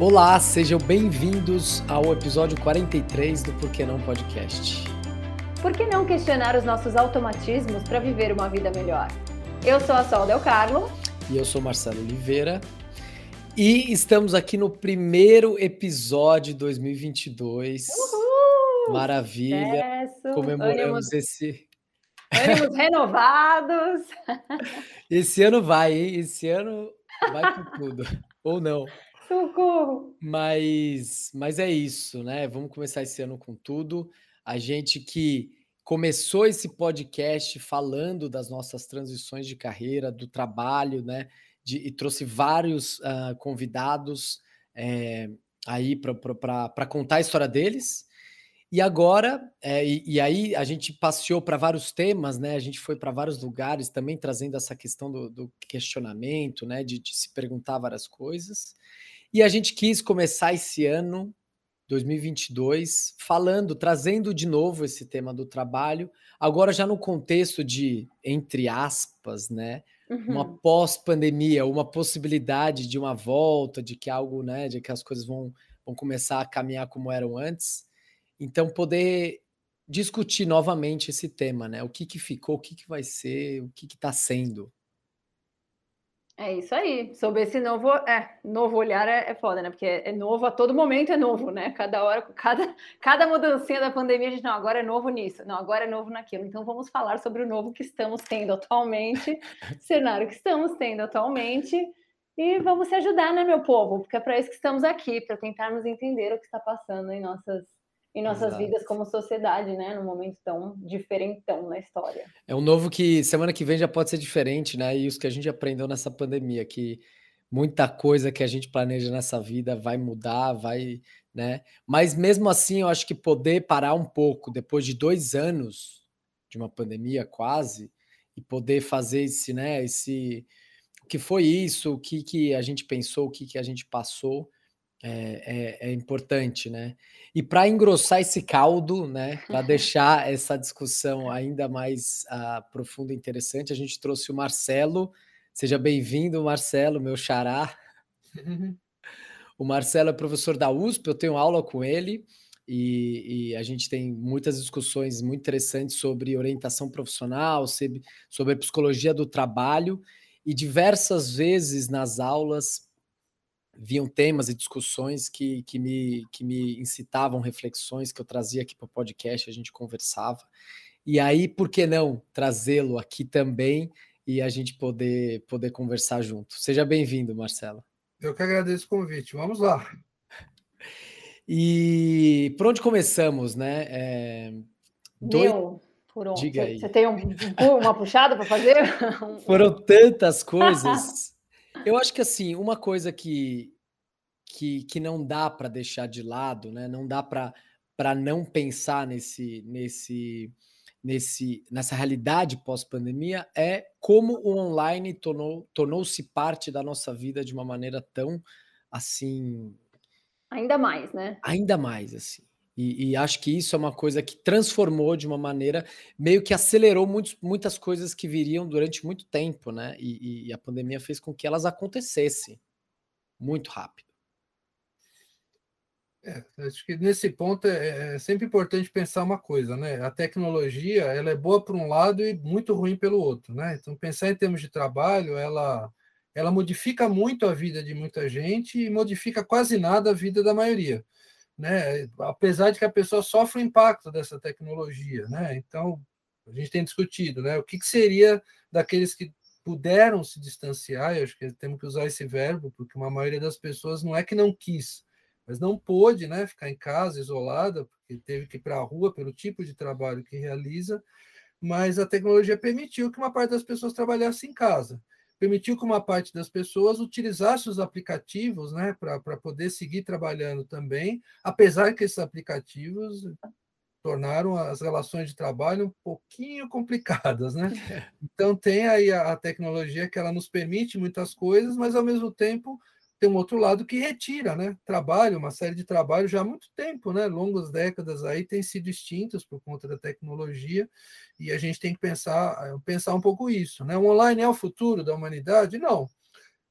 Olá, sejam bem-vindos ao episódio 43 do Por que Não Podcast. Por que não questionar os nossos automatismos para viver uma vida melhor? Eu sou a Sol Del Carlo. E eu sou Marcelo Oliveira. E estamos aqui no primeiro episódio de 2022. Uhul! Maravilha! Sucesso. Comemoramos ânimos, esse. Ânimos renovados. Esse ano vai, hein? Esse ano vai com tudo. Ou não. Socorro! Mas, mas é isso, né? Vamos começar esse ano com tudo. A gente que começou esse podcast falando das nossas transições de carreira, do trabalho, né? De, e trouxe vários uh, convidados é, aí para contar a história deles. E agora, é, e, e, aí a gente passeou para vários temas, né? A gente foi para vários lugares também trazendo essa questão do, do questionamento, né? De, de, se perguntar várias coisas. E a gente quis começar esse ano, 2022, falando, trazendo de novo esse tema do trabalho, agora já no contexto de, entre aspas, né? Uhum. Uma pós-pandemia, uma possibilidade de uma volta, de que algo, né? De que as coisas vão, vão começar a caminhar como eram antes. Então, poder discutir novamente esse tema, né? O que, que ficou, o que, que vai ser, o que está sendo. É isso aí. Sobre esse novo, é, novo olhar é, é foda, né? Porque é novo a todo momento é novo, né? Cada hora, cada, cada mudancinha da pandemia, a gente não, agora é novo nisso, não, agora é novo naquilo. Então vamos falar sobre o novo que estamos tendo atualmente, cenário que estamos tendo atualmente. E vamos se ajudar, né, meu povo? Porque é para isso que estamos aqui, para tentarmos entender o que está passando em nossas em nossas Exato. vidas como sociedade, né? Num momento tão diferentão na história. É um novo que semana que vem já pode ser diferente, né? E isso que a gente aprendeu nessa pandemia, que muita coisa que a gente planeja nessa vida vai mudar, vai, né? Mas mesmo assim, eu acho que poder parar um pouco depois de dois anos de uma pandemia quase e poder fazer esse, né? Esse o que foi isso, o que, que a gente pensou, o que, que a gente passou é, é, é importante, né? E para engrossar esse caldo, né, para deixar essa discussão ainda mais uh, profunda e interessante, a gente trouxe o Marcelo. Seja bem-vindo, Marcelo, meu xará. o Marcelo é professor da USP, eu tenho aula com ele e, e, a gente tem muitas discussões muito interessantes sobre orientação profissional, sobre, sobre psicologia do trabalho e diversas vezes nas aulas viam temas e discussões que, que, me, que me incitavam reflexões que eu trazia aqui para o podcast, a gente conversava. E aí, por que não trazê-lo aqui também e a gente poder, poder conversar junto? Seja bem-vindo, Marcelo. Eu que agradeço o convite. Vamos lá. E por onde começamos, né? É... Meu, por onde? Diga aí. Você tem um, uma puxada para fazer? Foram tantas coisas. Eu acho que assim, uma coisa que, que, que não dá para deixar de lado, né? Não dá para não pensar nesse, nesse, nesse, nessa realidade pós-pandemia é como o online tornou, tornou-se parte da nossa vida de uma maneira tão assim. Ainda mais, né? Ainda mais, assim. E, e, acho que isso é uma coisa que transformou de uma maneira, meio que acelerou muitos, muitas coisas que viriam durante muito tempo, né? E, e, a pandemia fez com que elas acontecessem muito rápido. É, acho que nesse ponto é, é, sempre importante pensar uma coisa, né? A tecnologia ela é boa por um lado e muito ruim pelo outro, né? Então pensar em termos de trabalho, ela ela modifica muito a vida de muita gente e modifica quase nada a vida da maioria né? Apesar de que a pessoa sofre o impacto dessa tecnologia, né? Então a gente tem discutido, né? O que, que seria daqueles que puderam se distanciar? Eu acho que temos que usar esse verbo, porque uma maioria das pessoas não é que não quis, mas não pôde, né? Ficar em casa isolada, porque teve que ir para a rua pelo tipo de trabalho que realiza. Mas a tecnologia permitiu que uma parte das pessoas trabalhasse em casa permitiu que uma parte das pessoas utilizasse os aplicativos né, para poder seguir trabalhando também, apesar que esses aplicativos tornaram as relações de trabalho um pouquinho complicadas, né? Então tem aí a, a tecnologia que ela nos permite muitas coisas, mas ao mesmo tempo tem um outro lado que retira, né? Trabalho, uma série de trabalho já há muito tempo, né? Longas décadas aí têm sido extintos por conta da tecnologia e a gente tem que pensar, pensar um pouco isso, né? O online é o futuro da humanidade? Não.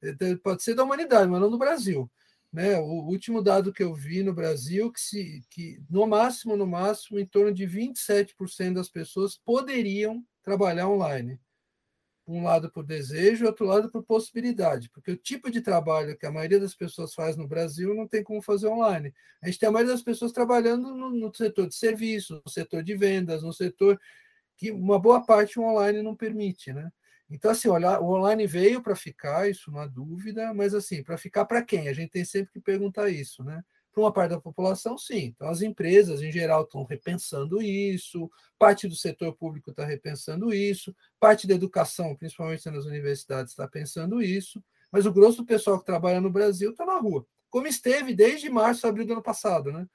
É, pode ser da humanidade, mas não do Brasil. Né? O último dado que eu vi no Brasil que se que no máximo no máximo em torno de 27% das pessoas poderiam trabalhar online. Um lado por desejo, outro lado por possibilidade, porque o tipo de trabalho que a maioria das pessoas faz no Brasil não tem como fazer online. A gente tem a maioria das pessoas trabalhando no, no setor de serviços, no setor de vendas, no setor que uma boa parte o online não permite, né? Então, assim, o online veio para ficar, isso não há dúvida, mas assim, para ficar para quem? A gente tem sempre que perguntar isso, né? Para uma parte da população, sim. Então, as empresas, em geral, estão repensando isso, parte do setor público está repensando isso, parte da educação, principalmente nas universidades, está pensando isso, mas o grosso do pessoal que trabalha no Brasil está na rua, como esteve desde março, abril do ano passado, né?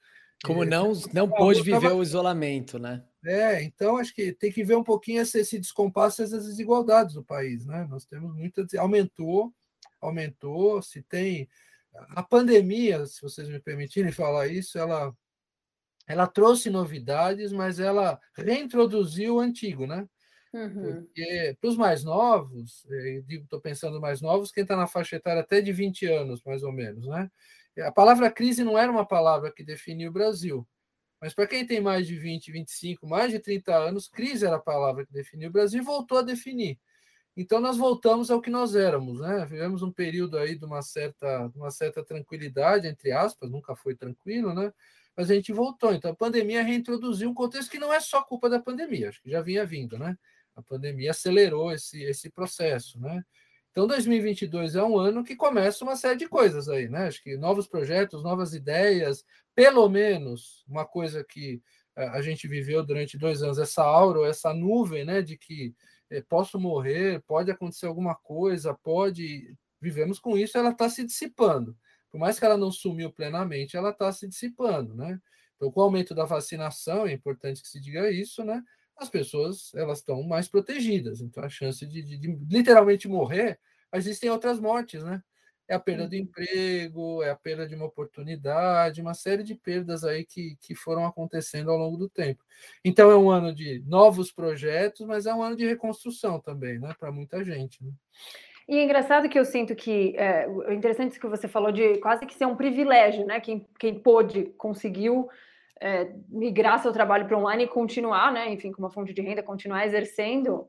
Como é, não, não pôde viver o isolamento, né? É, então acho que tem que ver um pouquinho esse, esse descompasso, essas desigualdades do país, né? Nós temos muita. Aumentou, aumentou, se tem. A pandemia, se vocês me permitirem falar isso, ela, ela trouxe novidades, mas ela reintroduziu o antigo, né? Uhum. Porque para os mais novos, estou pensando mais novos, quem está na faixa etária até de 20 anos, mais ou menos, né? A palavra crise não era uma palavra que definia o Brasil. Mas para quem tem mais de 20, 25, mais de 30 anos, crise era a palavra que definia o Brasil e voltou a definir. Então nós voltamos ao que nós éramos, né? Vivemos um período aí de uma certa, uma certa tranquilidade, entre aspas, nunca foi tranquilo, né? Mas a gente voltou. Então a pandemia reintroduziu um contexto que não é só culpa da pandemia, acho que já vinha vindo, né? A pandemia acelerou esse, esse processo, né? Então, 2022 é um ano que começa uma série de coisas aí, né? Acho que novos projetos, novas ideias, pelo menos uma coisa que eh, a gente viveu durante dois anos, essa aura, essa nuvem, né, de que posso morrer, pode acontecer alguma coisa, pode. Vivemos com isso, ela está se dissipando. Por mais que ela não sumiu plenamente, ela está se dissipando, né? Então, com o aumento da vacinação, é importante que se diga isso, né? as pessoas elas estão mais protegidas. Então, a chance de, de, de, literalmente morrer, existem outras mortes, né? É a perda do emprego, é a perda de uma oportunidade, uma série de perdas aí que, que foram acontecendo ao longo do tempo. Então, é um ano de novos projetos, mas é um ano de reconstrução também, né? Para muita gente. Né? E é engraçado que eu sinto que é, interessante que você falou de quase que ser um privilégio, né? Quem, quem pôde, conseguiu é, migrar seu trabalho para online e continuar, né, enfim, com uma fonte de renda, continuar exercendo.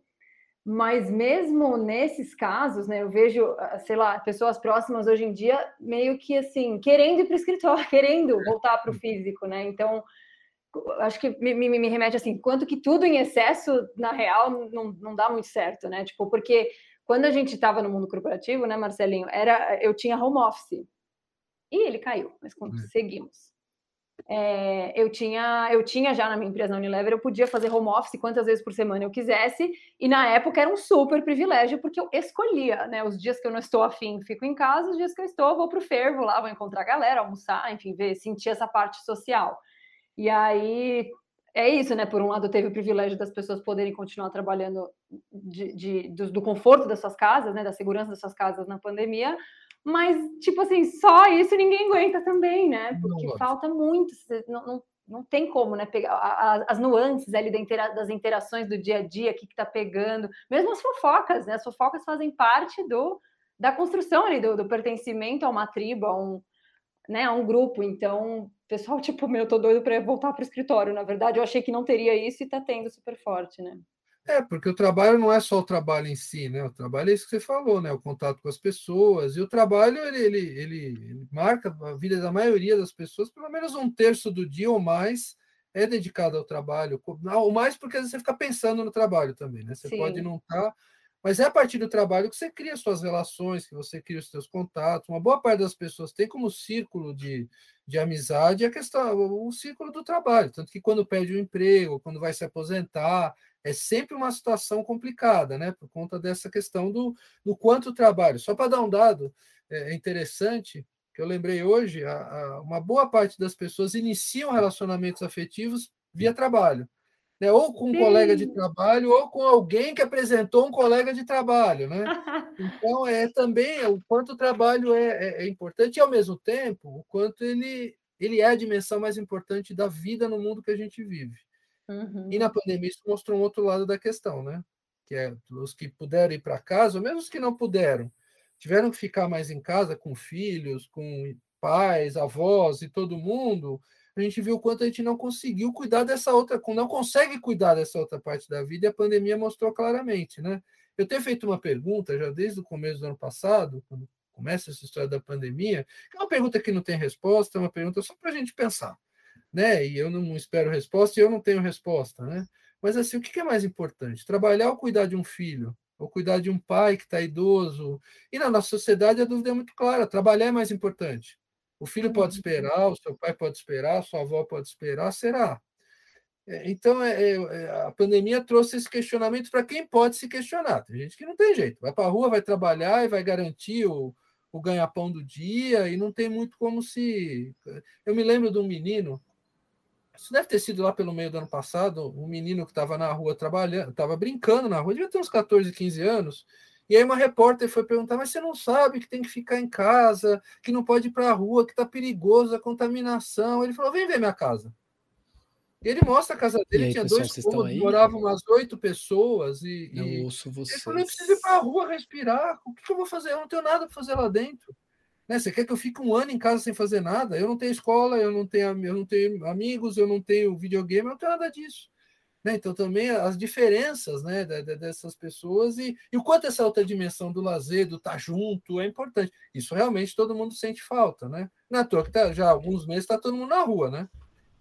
Mas mesmo nesses casos, né, eu vejo, ah, sei lá, pessoas próximas hoje em dia meio que assim, querendo ir para o escritório, querendo voltar para o físico, né? Então, acho que me, me, me, remete assim, quanto que tudo em excesso, na real, não, não dá muito certo, né? Tipo, porque quando a gente estava no mundo corporativo, né, Marcelinho, era, eu tinha home office. E ele caiu, mas conseguimos. É, eu tinha eu tinha já na minha empresa na Unilever, eu podia fazer home office quantas vezes por semana eu quisesse, e na época era um super privilégio, porque eu escolhia, né? Os dias que eu não estou afim, fico em casa, os dias que eu estou, vou para o fervo lá, vou encontrar a galera, almoçar, enfim, ver, sentir essa parte social. E aí é isso, né? Por um lado, teve o privilégio das pessoas poderem continuar trabalhando de, de do, do, conforto das suas casas, né? Da segurança das suas casas na pandemia, mas, tipo assim, só isso ninguém aguenta também, né? Porque não, falta muito, não, não, não tem como, né? Pegar as nuances ali das interações do dia a dia, o que, está pegando, mesmo as fofocas, né? As fofocas fazem parte do, da construção ali, do, do pertencimento a uma tribo, a um, né, a um grupo. Então, pessoal, tipo, meu, eu tô doido para voltar para o escritório. Na verdade, eu achei que não teria isso e está tendo super forte, né? É, porque o trabalho não é só o trabalho em si, né? O trabalho é isso que você falou, né? O contato com as pessoas. E o trabalho, ele, ele, ele, ele marca a vida da maioria das pessoas, pelo menos um terço do dia ou mais é dedicado ao trabalho. O mais porque às vezes você fica pensando no trabalho também, né? Você Sim. pode não estar. Tá, mas é a partir do trabalho que você cria suas relações, que você cria os seus contatos. Uma boa parte das pessoas tem como círculo de, de amizade a questão, o círculo do trabalho. Tanto que quando perde o um emprego, quando vai se aposentar, é sempre uma situação complicada, né? Por conta dessa questão do, do quanto trabalho. Só para dar um dado é, é, interessante, que eu lembrei hoje, a, a, uma boa parte das pessoas iniciam relacionamentos afetivos via trabalho. Né? Ou com um Sim. colega de trabalho, ou com alguém que apresentou um colega de trabalho. Né? Então, é também o quanto o trabalho é, é, é importante e, ao mesmo tempo, o quanto ele, ele é a dimensão mais importante da vida no mundo que a gente vive. Uhum. E na pandemia isso mostrou um outro lado da questão, né? Que é os que puderam ir para casa, ou mesmo os que não puderam, tiveram que ficar mais em casa com filhos, com pais, avós e todo mundo, a gente viu o quanto a gente não conseguiu cuidar dessa outra, não consegue cuidar dessa outra parte da vida, e a pandemia mostrou claramente, né? Eu tenho feito uma pergunta já desde o começo do ano passado, quando começa essa história da pandemia, que é uma pergunta que não tem resposta, é uma pergunta só para a gente pensar, né? E eu não espero resposta e eu não tenho resposta, né? Mas assim, o que é mais importante? Trabalhar ou cuidar de um filho? Ou cuidar de um pai que está idoso? E na nossa sociedade a dúvida é muito clara: trabalhar é mais importante. O filho pode uhum. esperar, o seu pai pode esperar, a sua avó pode esperar, será? É, então, é, é, é, a pandemia trouxe esse questionamento para quem pode se questionar. Tem gente que não tem jeito, vai para a rua, vai trabalhar e vai garantir o, o ganha-pão do dia, e não tem muito como se. Eu me lembro de um menino, isso deve ter sido lá pelo meio do ano passado, um menino que estava na rua trabalhando, estava brincando na rua, devia ter uns 14, 15 anos, e aí uma repórter foi perguntar, mas você não sabe que tem que ficar em casa, que não pode ir para a rua, que está perigoso a contaminação. Ele falou, vem ver minha casa. Ele mostra a casa dele, aí, tinha pessoal, dois cômodos, moravam umas oito pessoas. E, eu e... ouço vocês. Ele falou, eu preciso ir para a rua respirar. O que, que, eu vou fazer? Eu não tenho nada para fazer lá dentro. Né? Você quer que eu fique um ano em casa sem fazer nada? Eu não tenho escola, eu não tenho, eu não tenho amigos, eu não tenho videogame, eu não tenho nada disso. Né? Então, também as diferenças né, dessas pessoas e, e o quanto essa outra dimensão do lazer, do estar tá junto, é importante. Isso realmente todo mundo sente falta. Né? Na toa que tá, já há alguns meses está todo mundo na rua, né?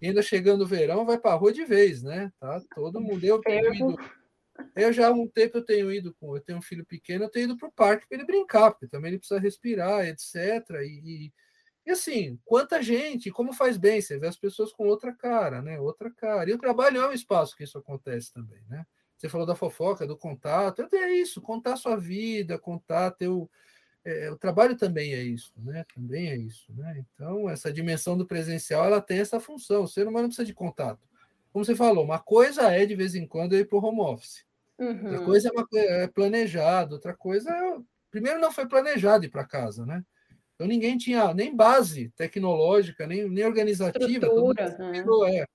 E ainda chegando o verão, vai para a rua de vez, né? Tá todo mundo. Eu tenho ido. Eu já há um tempo eu tenho ido com. Eu tenho um filho pequeno, eu tenho ido para o parque para ele brincar, porque também ele precisa respirar, etc. E, e assim, quanta gente, como faz bem, você vê as pessoas com outra cara, né? Outra cara. E o trabalho é um espaço que isso acontece também, né? Você falou da fofoca, do contato, é isso, contar sua vida, contar teu. É, o trabalho também é isso, né? Também é isso, né? Então, essa dimensão do presencial, ela tem essa função. O ser humano precisa de contato. Como você falou, uma coisa é, de vez em quando, ir para o home office. Uhum. Outra coisa é, uma, é planejado, outra coisa é... Primeiro, não foi planejado ir para casa, né? Então ninguém tinha nem base tecnológica, nem, nem organizativa. Estrutura, né? é.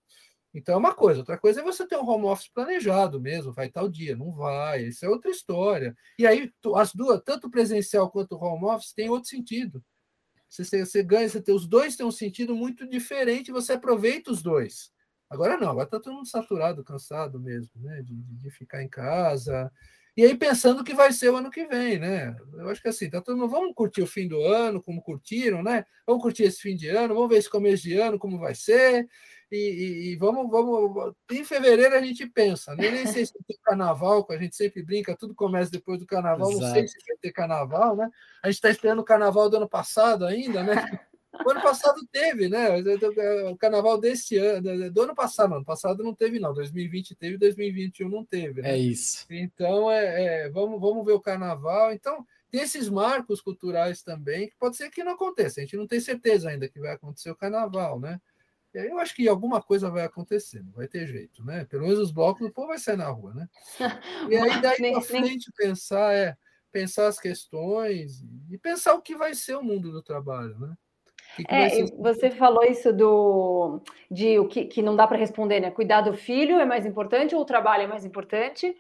Então é uma coisa. Outra coisa é você ter um home office planejado mesmo, vai tal dia, não vai, isso é outra história. E aí as duas, tanto presencial quanto home office, tem outro sentido. Você, você ganha, você tem, os dois têm um sentido muito diferente, você aproveita os dois. Agora não, agora está todo mundo saturado, cansado mesmo, né? De, de ficar em casa, e aí pensando que vai ser o ano que vem, né? Eu acho que assim, tá todo mundo, vamos curtir o fim do ano, como curtiram, né? Vamos curtir esse fim de ano, vamos ver esse começo de ano, como vai ser, e, e, e vamos, vamos. Em fevereiro a gente pensa, né? nem sei se tem carnaval, que a gente sempre brinca, tudo começa depois do carnaval, Exato. não sei se vai ter carnaval, né? A gente está esperando o carnaval do ano passado ainda, né? O ano passado teve, né? O carnaval desse ano, do ano passado, ano passado não teve, não. 2020 teve, 2021 não teve. Né? É isso. Então, é, é, vamos, vamos ver o carnaval. Então, tem esses marcos culturais também, que pode ser que não aconteça. A gente não tem certeza ainda que vai acontecer o carnaval, né? Eu acho que alguma coisa vai acontecer, não vai ter jeito, né? Pelo menos os blocos do povo vai sair na rua, né? E aí, daí para frente, pensar, é, pensar as questões e pensar o que vai ser o mundo do trabalho, né? Que que é, você falou isso do de o que, que não dá para responder, né? Cuidar do filho é mais importante ou o trabalho é mais importante?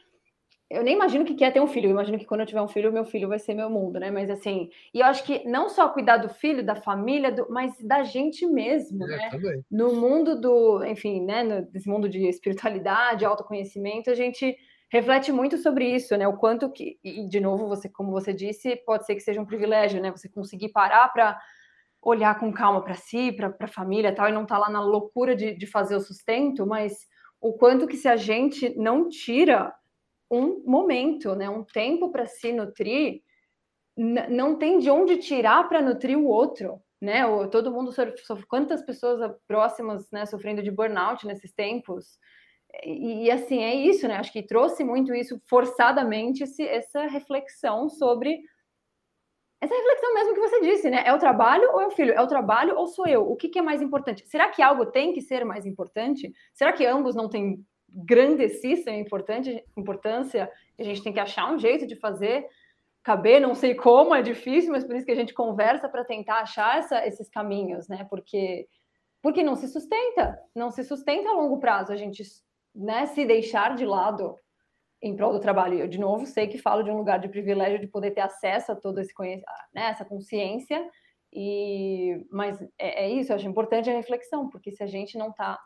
Eu nem imagino que é ter um filho. Eu imagino que quando eu tiver um filho, meu filho vai ser meu mundo, né? Mas assim, e eu acho que não só cuidar do filho, da família, do, mas da gente mesmo, é, né? Também. No mundo do, enfim, né? Nesse mundo de espiritualidade, autoconhecimento, a gente reflete muito sobre isso, né? O quanto que, e de novo, você, como você disse, pode ser que seja um privilégio, né? Você conseguir parar para olhar com calma para si, para a família tal, e não estar tá lá na loucura de, de fazer o sustento, mas o quanto que se a gente não tira um momento, né, um tempo para se nutrir, não tem de onde tirar para nutrir o outro, né? todo mundo sofre, quantas pessoas próximas, né, sofrendo de burnout nesses tempos. E, e, assim, é isso, né? Acho que trouxe muito isso forçadamente esse, essa reflexão sobre essa reflexão mesmo que você disse, né? É o trabalho ou é o filho? É o trabalho ou sou eu? O que, que é mais importante? Será que algo tem que ser mais importante? Será que ambos não têm grandessíssima importância? A gente tem que achar um jeito de fazer caber, não sei como, é difícil, mas por isso que a gente conversa para tentar achar essa, esses caminhos, né? Porque porque não se sustenta, não se sustenta a longo prazo a gente, né, se deixar de lado em prol do trabalho. Eu, de novo, sei que falo de um lugar de privilégio de poder ter acesso a todo esse conhecimento, né, essa consciência, E, mas é, é isso, eu acho importante a reflexão, porque se a gente não está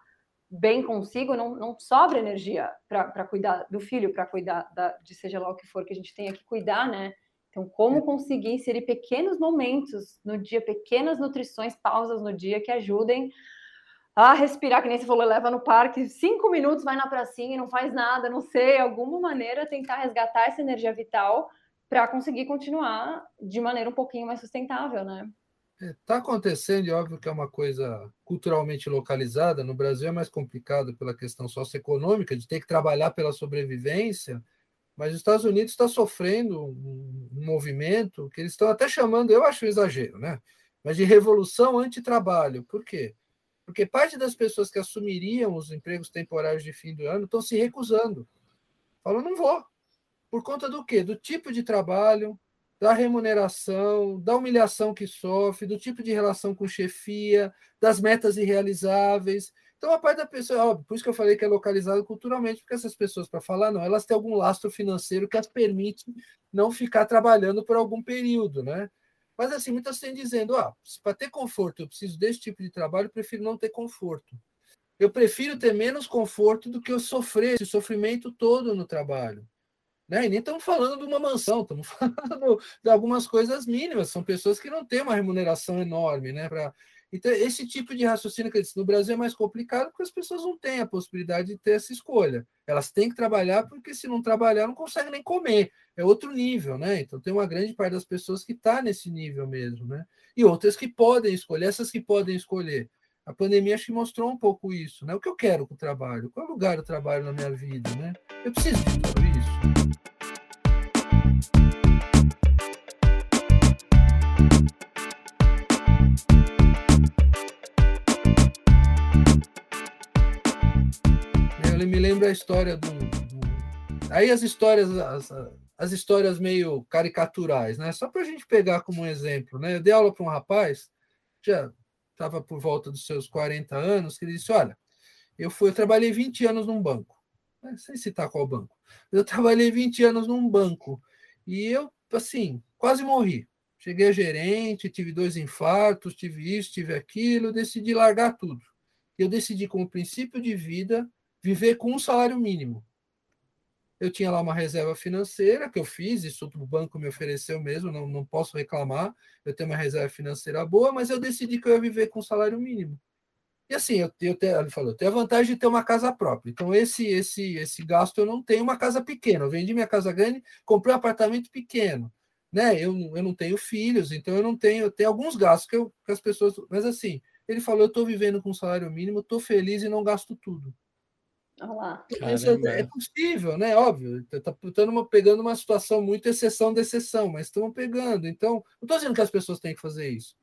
bem consigo, não, não sobra energia para cuidar do filho, para cuidar da, de seja lá o que for que a gente tenha que cuidar, né? Então, como conseguir inserir pequenos momentos no dia, pequenas nutrições, pausas no dia que ajudem a respirar, que nem você falou, leva no parque, cinco minutos, vai na pracinha e não faz nada, não sei, alguma maneira tentar resgatar essa energia vital para conseguir continuar de maneira um pouquinho mais sustentável, né? Está é, acontecendo, e óbvio que é uma coisa culturalmente localizada. No Brasil é mais complicado pela questão socioeconômica, de ter que trabalhar pela sobrevivência, mas os Estados Unidos está sofrendo um, um movimento que eles estão até chamando, eu acho um exagero, né? mas de revolução anti-trabalho. Por quê? Porque parte das pessoas que assumiriam os empregos temporários de fim do ano estão se recusando. Falam, não vou. Por conta do quê? Do tipo de trabalho, da remuneração, da humilhação que sofre, do tipo de relação com chefia, das metas irrealizáveis. Então, a parte da pessoa, óbvio, por isso que eu falei que é localizado culturalmente, porque essas pessoas, para falar, não, elas têm algum lastro financeiro que as permite não ficar trabalhando por algum período, né? Mas assim, muitas têm dizendo, ah, para ter conforto, eu preciso desse tipo de trabalho, eu prefiro não ter conforto. Eu prefiro ter menos conforto do que eu sofrer esse sofrimento todo no trabalho. Né? E nem estamos falando de uma mansão, estamos falando de algumas coisas mínimas. São pessoas que não têm uma remuneração enorme. Né? Pra... Então, esse tipo de raciocínio que no Brasil é mais complicado porque as pessoas não têm a possibilidade de ter essa escolha. Elas têm que trabalhar porque, se não trabalhar, não conseguem nem comer é outro nível, né? Então tem uma grande parte das pessoas que está nesse nível mesmo, né? E outras que podem escolher, essas que podem escolher. A pandemia acho que mostrou um pouco isso, né? O que eu quero com o trabalho? Qual é o lugar do trabalho na minha vida, né? Eu preciso de tudo isso. Eu me lembro a história do, do... aí as histórias as, as histórias meio caricaturais, né? Só para a gente pegar como um exemplo, né? Eu dei aula para um rapaz, já estava por volta dos seus 40 anos, que ele disse: Olha, eu fui, eu trabalhei 20 anos num banco, né? sem citar qual banco. Eu trabalhei 20 anos num banco e eu, assim, quase morri. Cheguei a gerente, tive dois infartos, tive isso, tive aquilo, decidi largar tudo. Eu decidi, como princípio de vida, viver com um salário mínimo eu tinha lá uma reserva financeira que eu fiz, isso o banco me ofereceu mesmo, não, não posso reclamar. Eu tenho uma reserva financeira boa, mas eu decidi que eu ia viver com salário mínimo. E assim, eu, eu ele falou, eu tenho a vantagem de ter uma casa própria. Então, esse esse esse gasto eu não tenho uma casa pequena. Eu vendi minha casa grande, comprei um apartamento pequeno. Né? Eu, eu não tenho filhos, então eu não tenho, eu tenho alguns gastos que, eu, que as pessoas. Mas assim, ele falou: eu estou vivendo com salário mínimo, estou feliz e não gasto tudo. Olá. Isso é, é possível, né? Óbvio. Está tá pegando uma situação muito exceção de exceção, mas estamos pegando. Então, não estou dizendo que as pessoas têm que fazer isso.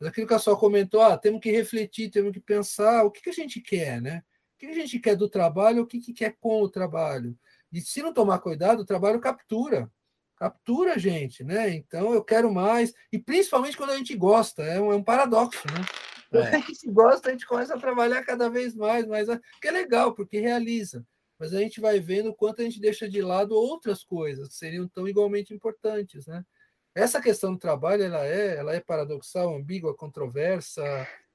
Mas aquilo que a só comentou, ah, temos que refletir, temos que pensar o que, que a gente quer, né? O que a gente quer do trabalho, o que, que quer com o trabalho. E se não tomar cuidado, o trabalho captura. Captura a gente, né? Então eu quero mais. E principalmente quando a gente gosta, é um, é um paradoxo, né? É. A gente gosta, a gente começa a trabalhar cada vez mais, mas que é legal, porque realiza. Mas a gente vai vendo o quanto a gente deixa de lado outras coisas que seriam tão igualmente importantes, né? Essa questão do trabalho, ela é, ela é paradoxal, ambígua, controversa.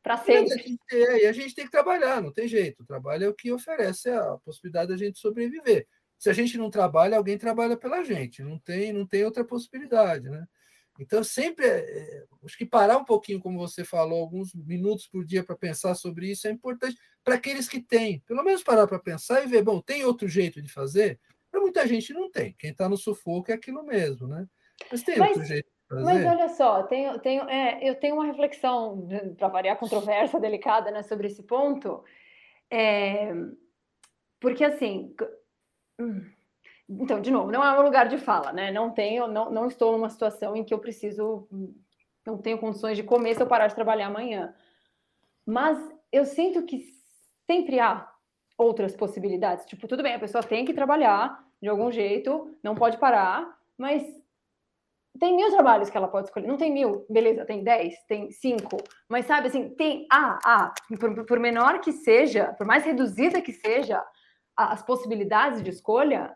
Para sempre. A gente, é, e a gente tem que trabalhar, não tem jeito. O trabalho é o que oferece a possibilidade da gente sobreviver. Se a gente não trabalha, alguém trabalha pela gente. Não tem, não tem outra possibilidade, né? Então, sempre, é, acho que parar um pouquinho, como você falou, alguns minutos por dia para pensar sobre isso é importante para aqueles que têm. Pelo menos parar para pensar e ver, bom, tem outro jeito de fazer? Para muita gente não tem. Quem está no sufoco é aquilo mesmo, né? Mas tem mas, outro jeito de fazer. Mas olha só, tenho, tenho, é, eu tenho uma reflexão, para variar controversa, delicada, né, sobre esse ponto. É, porque, assim... Hum, então, de novo, não é um lugar de fala, né? Não tenho, não, não estou numa situação em que eu preciso, não tenho condições de comer se eu parar de trabalhar amanhã. Mas eu sinto que sempre há outras possibilidades. Tipo, tudo bem, a pessoa tem que trabalhar de algum jeito, não pode parar, mas tem mil trabalhos que ela pode escolher. Não tem mil, beleza, tem dez, tem cinco. Mas sabe assim, tem ah, ah, por, por menor que seja, por mais reduzida que seja as possibilidades de escolha,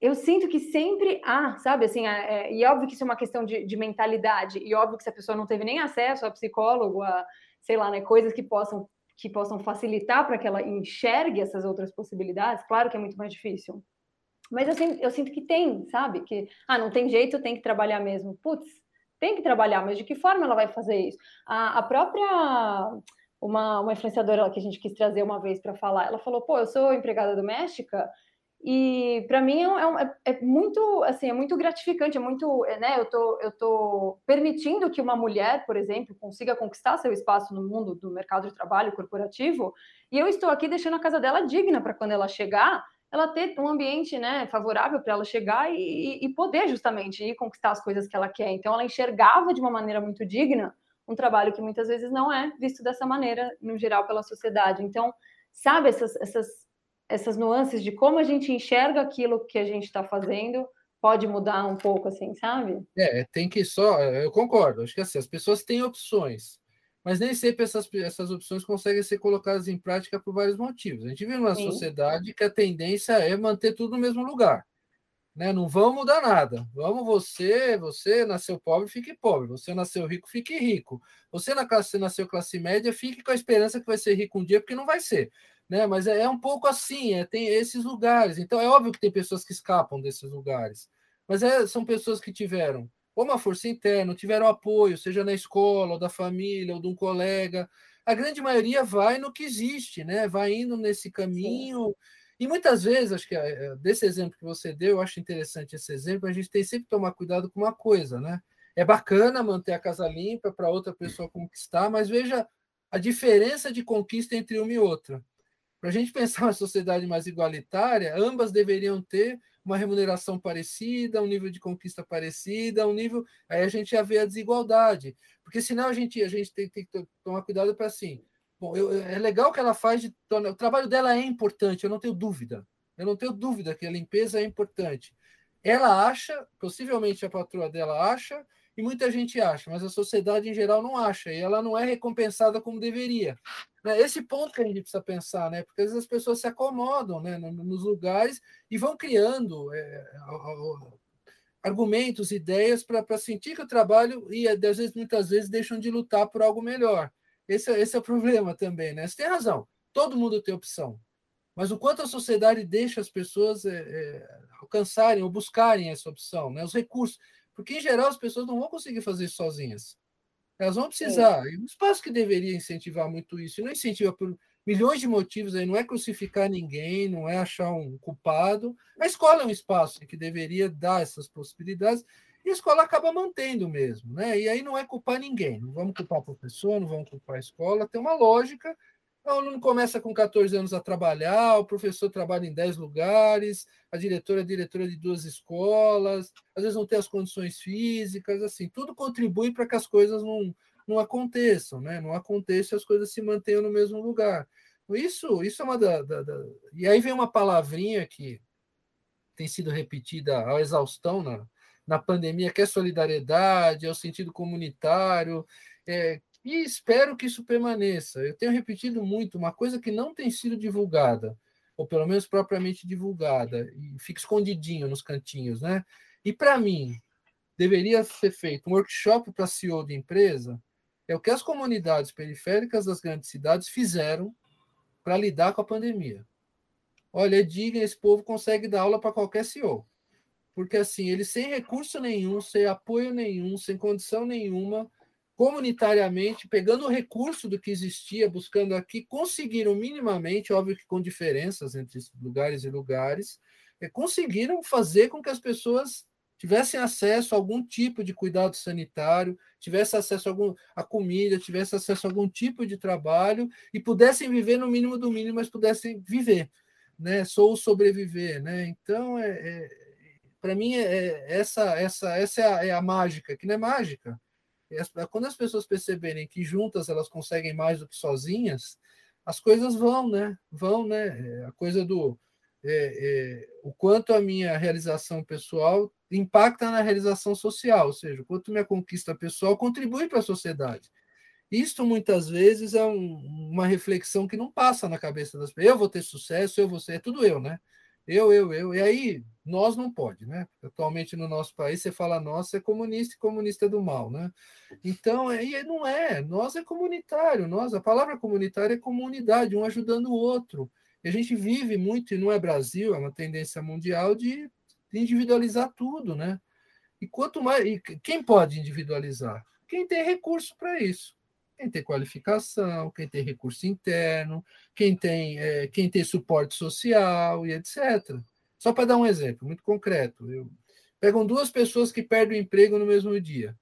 eu sinto que sempre há, sabe, assim, é, e óbvio que isso é uma questão de, de, mentalidade, e óbvio que se a pessoa não teve nem acesso a psicólogo, a, sei lá, né, coisas que possam, que possam facilitar para que ela enxergue essas outras possibilidades, claro que é muito mais difícil. Mas eu, sinto, eu sinto que tem, sabe, que, ah, não tem jeito, tem que trabalhar mesmo. Putz, tem que trabalhar, mas de que forma ela vai fazer isso? A, a própria uma, uma influenciadora que a gente quis trazer uma vez para falar, ela falou: pô, eu sou empregada doméstica e para mim é, é, é, muito assim é muito gratificante é muito né eu tô eu tô permitindo que uma mulher por exemplo consiga conquistar seu espaço no mundo do mercado de trabalho corporativo e eu estou aqui deixando a casa dela digna para quando ela chegar ela ter um ambiente né favorável para ela chegar e, e poder justamente ir conquistar as coisas que ela quer. Então ela enxergava de uma maneira muito digna um trabalho que muitas vezes não é visto dessa maneira no geral pela sociedade. Então sabe essas essas essas nuances de como a gente enxerga aquilo que a gente está fazendo pode mudar um pouco, assim, sabe? É, tem que só. Eu concordo. Acho que assim, as pessoas têm opções, mas nem sempre essas, essas opções conseguem ser colocadas em prática por vários motivos. A gente vive numa Sim. sociedade que a tendência é manter tudo no mesmo lugar. Né? Não vão mudar nada. Vamos você, você nasceu pobre, fique pobre. Você nasceu rico, fique rico. Você na classe, nasceu classe média, fique com a esperança que vai ser rico um dia, porque não vai ser né? Mas é, é um pouco assim, é, tem esses lugares. Então é óbvio que tem pessoas que escapam desses lugares, mas é, são pessoas que tiveram ou uma força interna, tiveram apoio, seja na escola, ou da família, ou de um colega. A grande maioria vai no que existe, né? Vai indo nesse caminho. Sim. E muitas vezes, acho que é, desse exemplo que você deu, eu acho interessante esse exemplo, a gente tem sempre que tomar cuidado com uma coisa, né? É bacana manter a casa limpa para outra pessoa conquistar, mas veja a diferença de conquista entre uma e outra. Para a gente pensar uma sociedade mais igualitária, ambas deveriam ter uma remuneração parecida, um nível de conquista parecida, um nível. Aí a gente já vê a desigualdade. Porque senão a gente, a gente tem, tem que tomar cuidado para assim. Bom, eu, é legal que ela faz, de, o trabalho dela é importante, eu não tenho dúvida. Eu não tenho dúvida que a limpeza é importante. Ela acha, possivelmente a patroa dela acha, e muita gente acha, mas a sociedade em geral não acha, e ela não é recompensada como deveria. Né? Esse ponto que a gente precisa pensar, né? porque às vezes as pessoas se acomodam né? nos lugares e vão criando é, argumentos, ideias para sentir que o trabalho, e às vezes, muitas vezes, deixam de lutar por algo melhor. Esse, esse é o problema também. Né? Você tem razão, todo mundo tem opção. Mas o quanto a sociedade deixa as pessoas é, é, alcançarem ou buscarem essa opção, né? os recursos. Porque, em geral, as pessoas não vão conseguir fazer isso sozinhas. Elas vão precisar. É. E um espaço que deveria incentivar muito isso, e não incentiva por milhões de motivos aí, não é crucificar ninguém, não é achar um culpado. A escola é um espaço que deveria dar essas possibilidades, e a escola acaba mantendo mesmo, né? E aí não é culpar ninguém, não vamos culpar a professor, não vamos culpar a escola, tem uma lógica o aluno começa com 14 anos a trabalhar, o professor trabalha em 10 lugares, a diretora é diretora de duas escolas, às vezes não tem as condições físicas, assim, tudo contribui para que as coisas não, não aconteçam, né? Não aconteçam as coisas se mantenham no mesmo lugar. Isso, isso é uma da, da, da... E aí vem uma palavrinha que tem sido repetida à exaustão na, na pandemia, que é solidariedade, é o sentido comunitário, é, e espero que isso permaneça. Eu tenho repetido muito uma coisa que não tem sido divulgada, ou pelo menos propriamente divulgada, e fica escondidinho nos cantinhos, né? E para mim, deveria ser feito um workshop para CEO de empresa, é o que as comunidades periféricas das grandes cidades fizeram para lidar com a pandemia. Olha, é digno, esse povo consegue dar aula para qualquer CEO. Porque assim, eles sem recurso nenhum, sem apoio nenhum, sem condição nenhuma, comunitariamente, pegando o recurso do que existia, buscando aqui, conseguiram minimamente, óbvio que com diferenças entre lugares e lugares, é, conseguiram fazer com que as pessoas tivessem acesso a algum tipo de cuidado sanitário, tivessem acesso a, algum, a comida, tivessem acesso a algum tipo de trabalho e pudessem viver no mínimo do mínimo, mas pudessem viver, né? Sou sobreviver, né? Então, é, é para mim, é, é, essa, essa, essa é a, é a mágica, que não é mágica, quando as pessoas perceberem que juntas elas conseguem mais do que sozinhas, as coisas vão, né? Vão, né? É, a coisa do é, é, o quanto a minha realização pessoal impacta na realização social, ou seja, o quanto minha conquista pessoal contribui para a sociedade. Isto muitas vezes é um, uma reflexão que não passa na cabeça das pessoas. Eu vou ter sucesso, eu vou ser, é tudo eu, né? Eu, eu, eu. E aí, nós não pode, né? Atualmente no nosso país, você fala nós é comunista e comunista é do mal, né? Então, aí não é. Nós é comunitário. Nós, a palavra comunitária é comunidade, um ajudando o outro. E a gente vive muito, e não é Brasil, é uma tendência mundial de individualizar tudo, né? E quanto mais. E quem pode individualizar? Quem tem recurso para isso. Quem tem qualificação, quem tem recurso interno, quem tem, é, quem tem suporte social e etc. Só para dar um exemplo muito concreto. Eu, pegam duas pessoas que perdem o emprego no mesmo dia.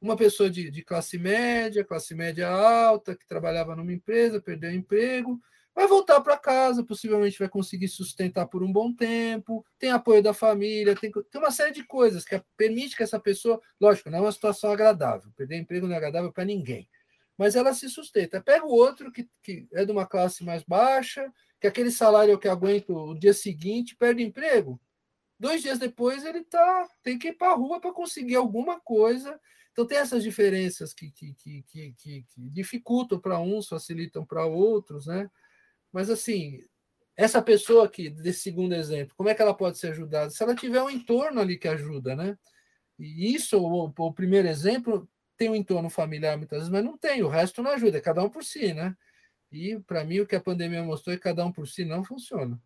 Uma pessoa de, de classe média, classe média alta, que trabalhava numa empresa, perdeu o emprego, vai voltar para casa, possivelmente vai conseguir sustentar por um bom tempo, tem apoio da família, tem, tem uma série de coisas que permite que essa pessoa, lógico, não é uma situação agradável, perder emprego não é agradável para ninguém, mas ela se sustenta. Pega o outro que, que é de uma classe mais baixa, que aquele salário que aguenta o dia seguinte, perde emprego, dois dias depois ele tá, tem que ir para a rua para conseguir alguma coisa. Então tem essas diferenças que, que, que, que, que dificultam para uns, facilitam para outros, né? Mas, assim, essa pessoa aqui, desse segundo exemplo, como é que ela pode ser ajudada? Se ela tiver um entorno ali que ajuda, né? E isso, o, o primeiro exemplo, tem um entorno familiar muitas vezes, mas não tem, o resto não ajuda, é cada um por si, né? E, para mim, o que a pandemia mostrou é que cada um por si não funciona.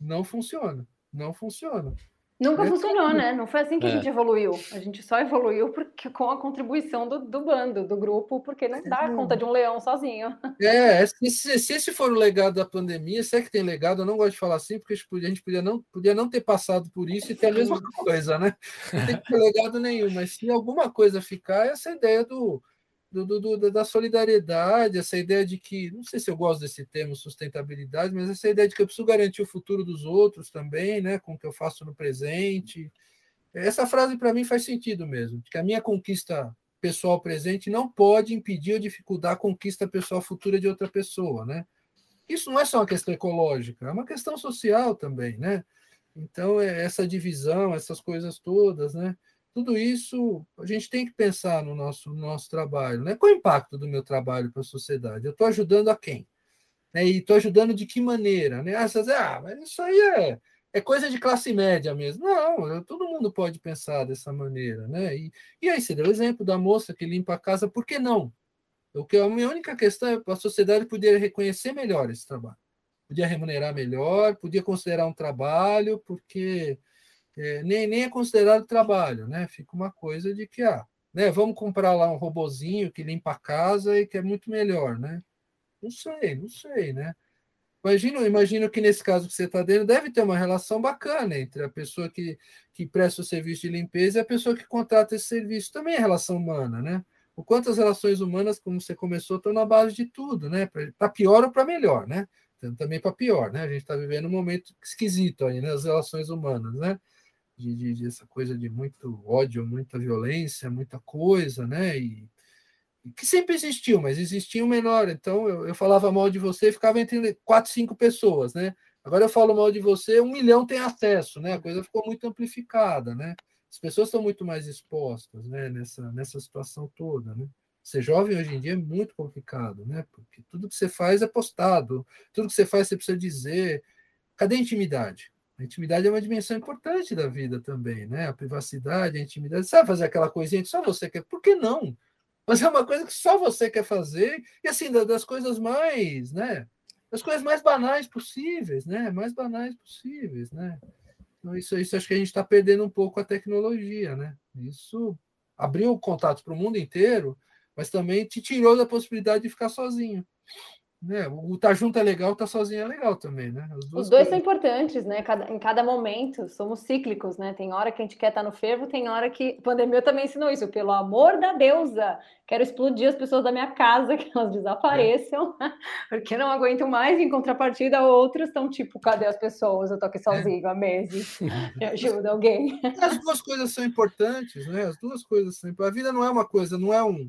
Não funciona. Não funciona. Nunca é funcionou, tudo. né? Não foi assim que é. a gente evoluiu. A gente só evoluiu porque, com a contribuição do, do bando, do grupo, porque não dá é. conta de um leão sozinho. É, se, se, esse for o legado da pandemia, se é que tem legado, eu não gosto de falar assim, porque a gente podia não, podia não ter passado por isso e ter a mesma coisa, né? Não tem que ter legado nenhum, mas se alguma coisa ficar, essa ideia do, do, do, da solidariedade, essa ideia de que, não sei se eu gosto desse termo sustentabilidade, mas essa ideia de que eu preciso garantir o futuro dos outros também, né, com o que eu faço no presente. Essa frase para mim faz sentido mesmo, que a minha conquista pessoal presente não pode impedir ou dificultar a conquista pessoal futura de outra pessoa, né? Isso não é só uma questão ecológica, é uma questão social também, né? Então, é essa divisão, essas coisas todas, né? Tudo isso a gente tem que pensar no nosso, no nosso trabalho. Né? Qual é o impacto do meu trabalho para a sociedade? Eu estou ajudando a quem? Né? E estou ajudando de que maneira? Né? Ah, você diz, ah, mas isso aí é, é coisa de classe média mesmo. Não, todo mundo pode pensar dessa maneira. Né? E, e aí, você deu o exemplo da moça que limpa a casa, por que não? O que a minha única questão é a sociedade poder reconhecer melhor esse trabalho. Podia remunerar melhor, podia considerar um trabalho, porque é, nem, nem é considerado trabalho, né? Fica uma coisa de que, ah, né, vamos comprar lá um robozinho que limpa a casa e que é muito melhor, né? Não sei, não sei, né? Imagino, imagino que nesse caso que você está dentro, deve ter uma relação bacana entre a pessoa que, que presta o serviço de limpeza e a pessoa que contrata esse serviço. Também é relação humana, né? O quanto as relações humanas, como você começou, estão na base de tudo, né? Para pior ou para melhor, né? Também para pior, né? A gente está vivendo um momento esquisito aí, né? As relações humanas, né? De, de, de, essa coisa de muito ódio, muita violência, muita coisa, né? E, que sempre existiu, mas existia um menor. Então eu, eu falava mal de você e ficava entre quatro, cinco pessoas, né? Agora eu falo mal de você, um milhão tem acesso, né? A coisa ficou muito amplificada, né? As pessoas estão muito mais expostas, né? Nessa, nessa situação toda, né? Ser jovem hoje em dia é muito complicado, né? Porque tudo que você faz é postado, tudo que você faz você precisa dizer. Cadê a intimidade? A intimidade é uma dimensão importante da vida também, né? A privacidade, a intimidade. Sabe fazer aquela coisinha que só você quer? Por que não? Mas é uma coisa que só você quer fazer, e assim, das coisas mais, né? Das coisas mais banais possíveis, né? Mais banais possíveis, né? Então, isso, isso acho que a gente está perdendo um pouco a tecnologia, né? Isso abriu contatos para o mundo inteiro, mas também te tirou da possibilidade de ficar sozinho. Né? O estar tá junto é legal, estar tá sozinho é legal também, né? Os dois coisas. são importantes, né? Cada, em cada momento, somos cíclicos, né? Tem hora que a gente quer estar tá no fervo, tem hora que. A pandemia também ensinou isso. Pelo amor da deusa, quero explodir as pessoas da minha casa, que elas desapareçam, é. porque não aguento mais. Em contrapartida, outros estão tipo, cadê as pessoas? Eu tô aqui sozinho é. há meses. Me ajuda alguém. As duas coisas são importantes, né? As duas coisas são importantes. A vida não é uma coisa, não é um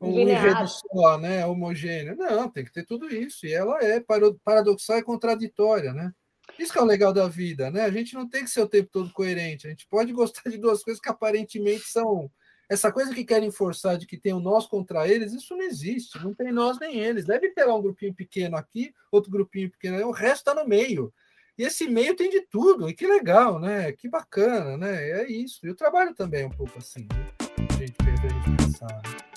um enredo só, né? Homogêneo. Não, tem que ter tudo isso. E ela é paradoxal e contraditória, né? Isso que é o legal da vida, né? A gente não tem que ser o tempo todo coerente. A gente pode gostar de duas coisas que aparentemente são. Essa coisa que querem forçar de que tem o nós contra eles, isso não existe. Não tem nós nem eles. Deve ter lá um grupinho pequeno aqui, outro grupinho pequeno, o resto está no meio. E esse meio tem de tudo, e que legal, né? Que bacana, né? É isso. E o trabalho também é um pouco assim, né? a gente, a gente pensar. Né?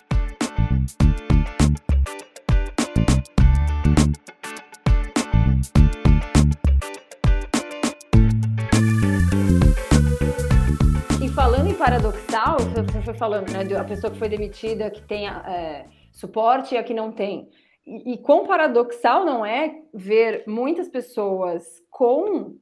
Paradoxal, você foi falando, né, a pessoa que foi demitida, que tem é, suporte e a que não tem. E, e quão paradoxal não é ver muitas pessoas com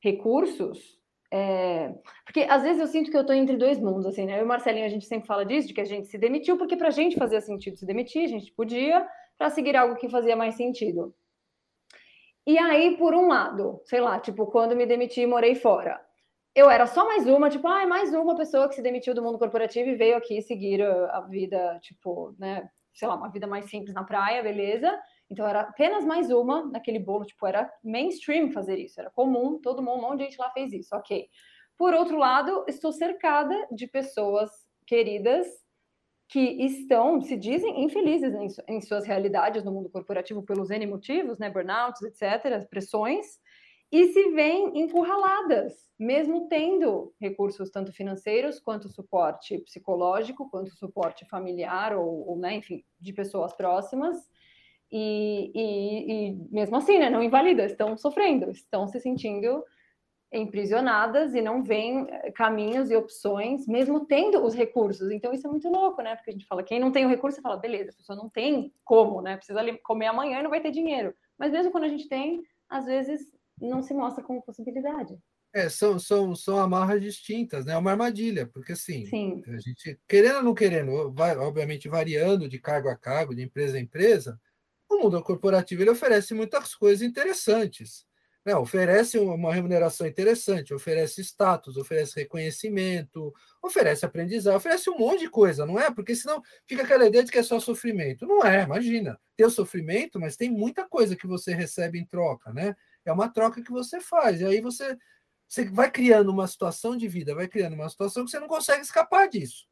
recursos é, porque às vezes eu sinto que eu estou entre dois mundos, assim, né? Eu e Marcelinho, a gente sempre fala disso, de que a gente se demitiu, porque para a gente fazia sentido se demitir, a gente podia, para seguir algo que fazia mais sentido. E aí, por um lado, sei lá, tipo, quando me demiti e morei fora, eu era só mais uma, tipo, ah, mais uma pessoa que se demitiu do mundo corporativo e veio aqui seguir a vida, tipo, né, sei lá, uma vida mais simples na praia, beleza? Então era apenas mais uma naquele bolo, tipo, era mainstream fazer isso, era comum, todo mundo, um monte de gente lá fez isso, ok. Por outro lado, estou cercada de pessoas queridas que estão, se dizem infelizes em, em suas realidades no mundo corporativo pelos N motivos, né, burnouts, etc., pressões, e se veem encurraladas, mesmo tendo recursos tanto financeiros quanto suporte psicológico, quanto suporte familiar ou, ou né, enfim, de pessoas próximas. E, e, e, mesmo assim, né, não invalidas, estão sofrendo, estão se sentindo emprisionadas e não veem eh, caminhos e opções, mesmo tendo os recursos. Então isso é muito louco, né? Porque a gente fala, quem não tem o recurso, você fala, beleza, a pessoa não tem como, né? Precisa comer amanhã e não vai ter dinheiro. Mas mesmo quando a gente tem, às vezes não se mostra como possibilidade. É, são, são, são amarras distintas, né? É uma armadilha, porque assim, Sim. a gente, querendo ou não querendo, vai, obviamente variando de cargo a cargo, de empresa a empresa, o mundo corporativo ele oferece muitas coisas interessantes. Né? Oferece uma remuneração interessante, oferece status, oferece reconhecimento, oferece aprendizado, oferece um monte de coisa, não é? Porque senão fica aquela ideia de que é só sofrimento. Não é, imagina. Tem o sofrimento, mas tem muita coisa que você recebe em troca, né? É uma troca que você faz. E aí você, você vai criando uma situação de vida, vai criando uma situação que você não consegue escapar disso.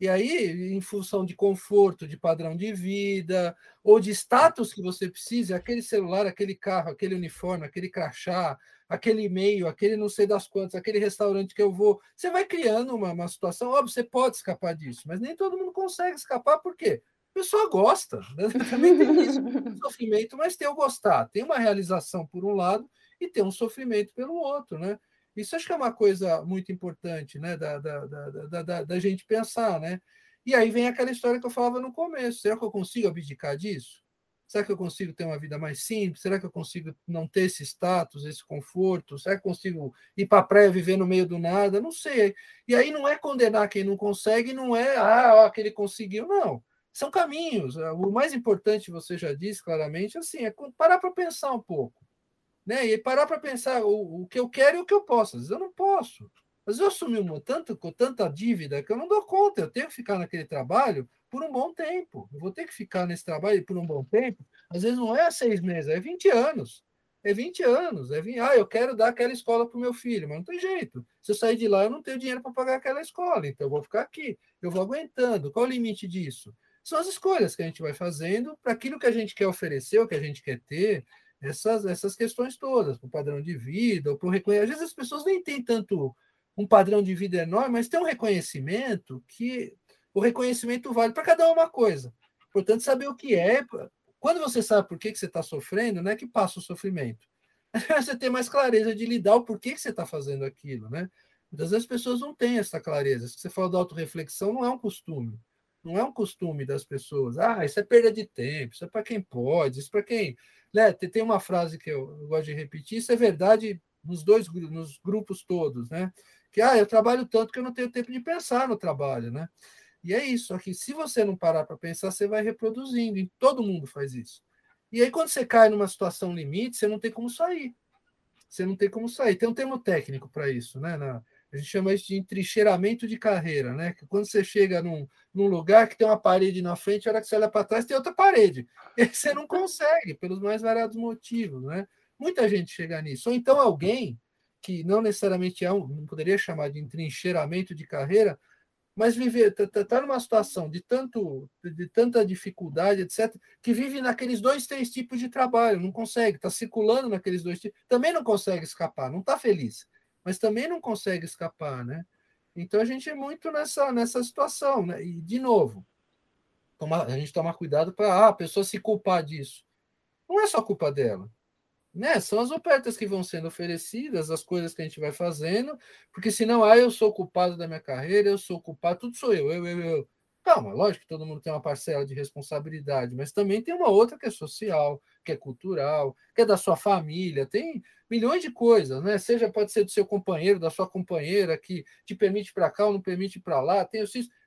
E aí, em função de conforto, de padrão de vida, ou de status que você precisa, aquele celular, aquele carro, aquele uniforme, aquele crachá, aquele e-mail, aquele não sei das quantas, aquele restaurante que eu vou, você vai criando uma, uma situação, óbvio, você pode escapar disso, mas nem todo mundo consegue escapar, por quê? pessoa gosta. Né? Também tem isso, um sofrimento, mas tem o gostar. Tem uma realização por um lado e tem um sofrimento pelo outro, né? Isso acho que é uma coisa muito importante, né? Da, da, da, da, da gente pensar, né? E aí vem aquela história que eu falava no começo. Será que eu consigo abdicar disso? Será que eu consigo ter uma vida mais simples? Será que eu consigo não ter esse status, esse conforto? Será que eu consigo ir para a praia viver no meio do nada? Não sei. E aí não é condenar quem não consegue, não é, ah, ó, que ele conseguiu, não são caminhos. O mais importante, você já disse claramente, assim, é parar para pensar um pouco. Né? E parar para pensar o, o, que eu quero e o que eu posso. Às vezes eu não posso. Às vezes eu assumi uma, tanto, com tanta dívida que eu não dou conta. Eu tenho que ficar naquele trabalho por um bom tempo. Eu vou ter que ficar nesse trabalho por um bom tempo. Às vezes não é seis meses, é 20 anos. É 20 anos. É 20... Ah, eu quero dar aquela escola para o meu filho, mas não tem jeito. Se eu sair de lá, eu não tenho dinheiro para pagar aquela escola. Então eu vou ficar aqui. Eu vou aguentando. Qual o limite disso? são as escolhas que a gente vai fazendo para aquilo que a gente quer oferecer, o que a gente quer ter, essas, essas questões todas, para o padrão de vida, para o reconhecimento. Às vezes as pessoas nem têm tanto um padrão de vida enorme, mas tem um reconhecimento que o reconhecimento vale para cada uma coisa. Portanto, saber o que é. Quando você sabe por que, que você está sofrendo, não é que passa o sofrimento. É você ter mais clareza de lidar o porquê que você está fazendo aquilo, né? Muitas vezes as pessoas não têm essa clareza. Se você fala da autorreflexão, não é um costume. Não é um costume das pessoas. Ah, isso é perda de tempo, isso é para quem pode, isso é para quem. Né? Tem uma frase que eu gosto de repetir, isso é verdade nos dois nos grupos todos, né? Que ah, eu trabalho tanto que eu não tenho tempo de pensar no trabalho, né? E é isso, só que se você não parar para pensar, você vai reproduzindo, e todo mundo faz isso. E aí, quando você cai numa situação limite, você não tem como sair. Você não tem como sair. Tem um termo técnico para isso, né? Na, a gente chama isso de entrincheiramento de carreira, né? Que quando você chega num, num lugar que tem uma parede na frente, a hora que você olha para trás tem outra parede. E você não consegue, pelos mais variados motivos, né? Muita gente chega nisso. Ou então alguém que não necessariamente é um, não poderia chamar de entrincheiramento de carreira, mas viver está tá, tá numa situação de tanto de tanta dificuldade, etc, que vive naqueles dois, três tipos de trabalho, não consegue, está circulando naqueles dois tipos, também não consegue escapar, não está feliz, mas também não consegue escapar, né? Então a gente é muito nessa nessa situação, né? E de novo, tomar, a gente tomar cuidado para ah, a pessoa se culpar disso. Não é só culpa dela né? São as ofertas que vão sendo oferecidas, as coisas que a gente vai fazendo, porque senão, ah, eu sou culpado da minha carreira, eu sou culpado, tudo sou eu, eu, eu, eu. Calma, lógico que todo mundo tem uma parcela de responsabilidade, mas também tem uma outra que é social, que é cultural, que é da sua família, tem milhões de coisas, né? Seja pode ser do seu companheiro, da sua companheira, que te permite para cá ou não permite para lá, tem,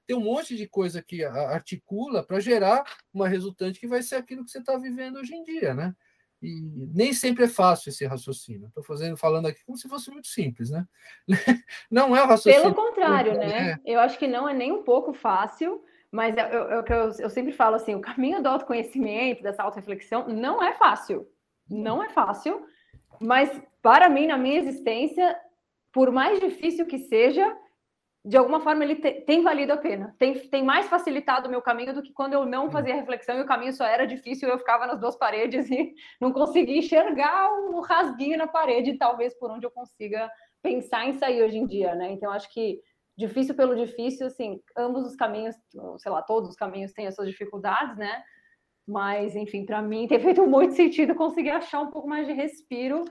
tem um monte de coisa que articula para gerar uma resultante que vai ser aquilo que você está vivendo hoje em dia, né? E nem sempre é fácil esse raciocínio. Estou fazendo, falando aqui como se fosse muito simples, né? Não é o raciocínio. Pelo contrário, né? É. Eu acho que não é nem um pouco fácil, mas é, eu, eu, eu, eu sempre falo assim: o caminho do autoconhecimento, dessa auto-reflexão, não é fácil. Não é fácil, mas para mim, na minha existência, por mais difícil que seja, de alguma forma ele te, tem valido a pena, tem, tem mais facilitado o meu caminho do que quando eu não fazia reflexão e o caminho só era difícil, eu ficava nas duas paredes e não conseguia enxergar o rasguinho na parede, talvez por onde eu consiga pensar em sair hoje em dia, né? Então acho que difícil pelo difícil, assim, ambos os caminhos, sei lá, todos os caminhos têm as suas dificuldades, né? Mas, enfim, para mim tem feito muito sentido conseguir achar um pouco mais de respiro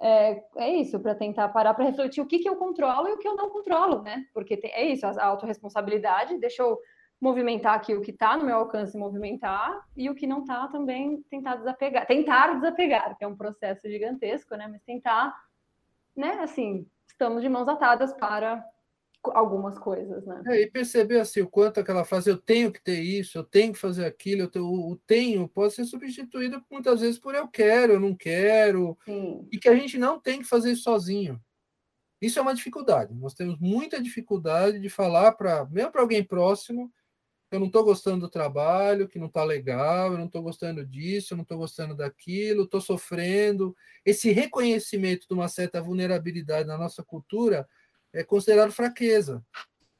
é, é isso, para tentar parar para refletir o que, que eu controlo e o que eu não controlo, né? Porque tem, é isso, a autorresponsabilidade, deixa eu movimentar aqui o que está no meu alcance movimentar e o que não está também tentar desapegar, tentar desapegar, que é um processo gigantesco, né? Mas tentar, né? Assim, estamos de mãos atadas para algumas coisas, né? É, e perceber assim o quanto aquela frase eu tenho que ter isso, eu tenho que fazer aquilo, eu tenho, o tenho pode ser substituído muitas vezes por eu quero, eu não quero, Sim. e que a gente não tem que fazer isso sozinho. Isso é uma dificuldade. Nós temos muita dificuldade de falar para, mesmo para alguém próximo, eu não estou gostando do trabalho, que não está legal, eu não estou gostando disso, eu não estou gostando daquilo, estou sofrendo. Esse reconhecimento de uma certa vulnerabilidade na nossa cultura é considerado fraqueza.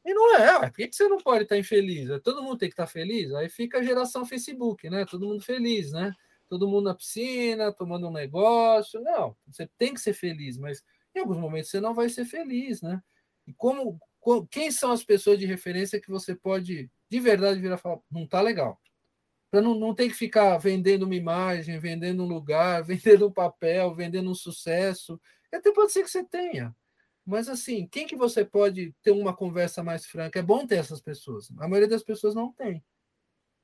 E não é. Por que você não pode estar infeliz? Todo mundo tem que estar feliz? Aí fica a geração Facebook, né? Todo mundo feliz, né? Todo mundo na piscina, tomando um negócio. Não, você tem que ser feliz, mas em alguns momentos você não vai ser feliz, né? E como, quem são as pessoas de referência que você pode de verdade virar e falar, não tá legal? Para não, não ter que ficar vendendo uma imagem, vendendo um lugar, vendendo um papel, vendendo um sucesso. Até pode ser que você tenha, mas assim, quem que você pode ter uma conversa mais franca? É bom ter essas pessoas. A maioria das pessoas não tem.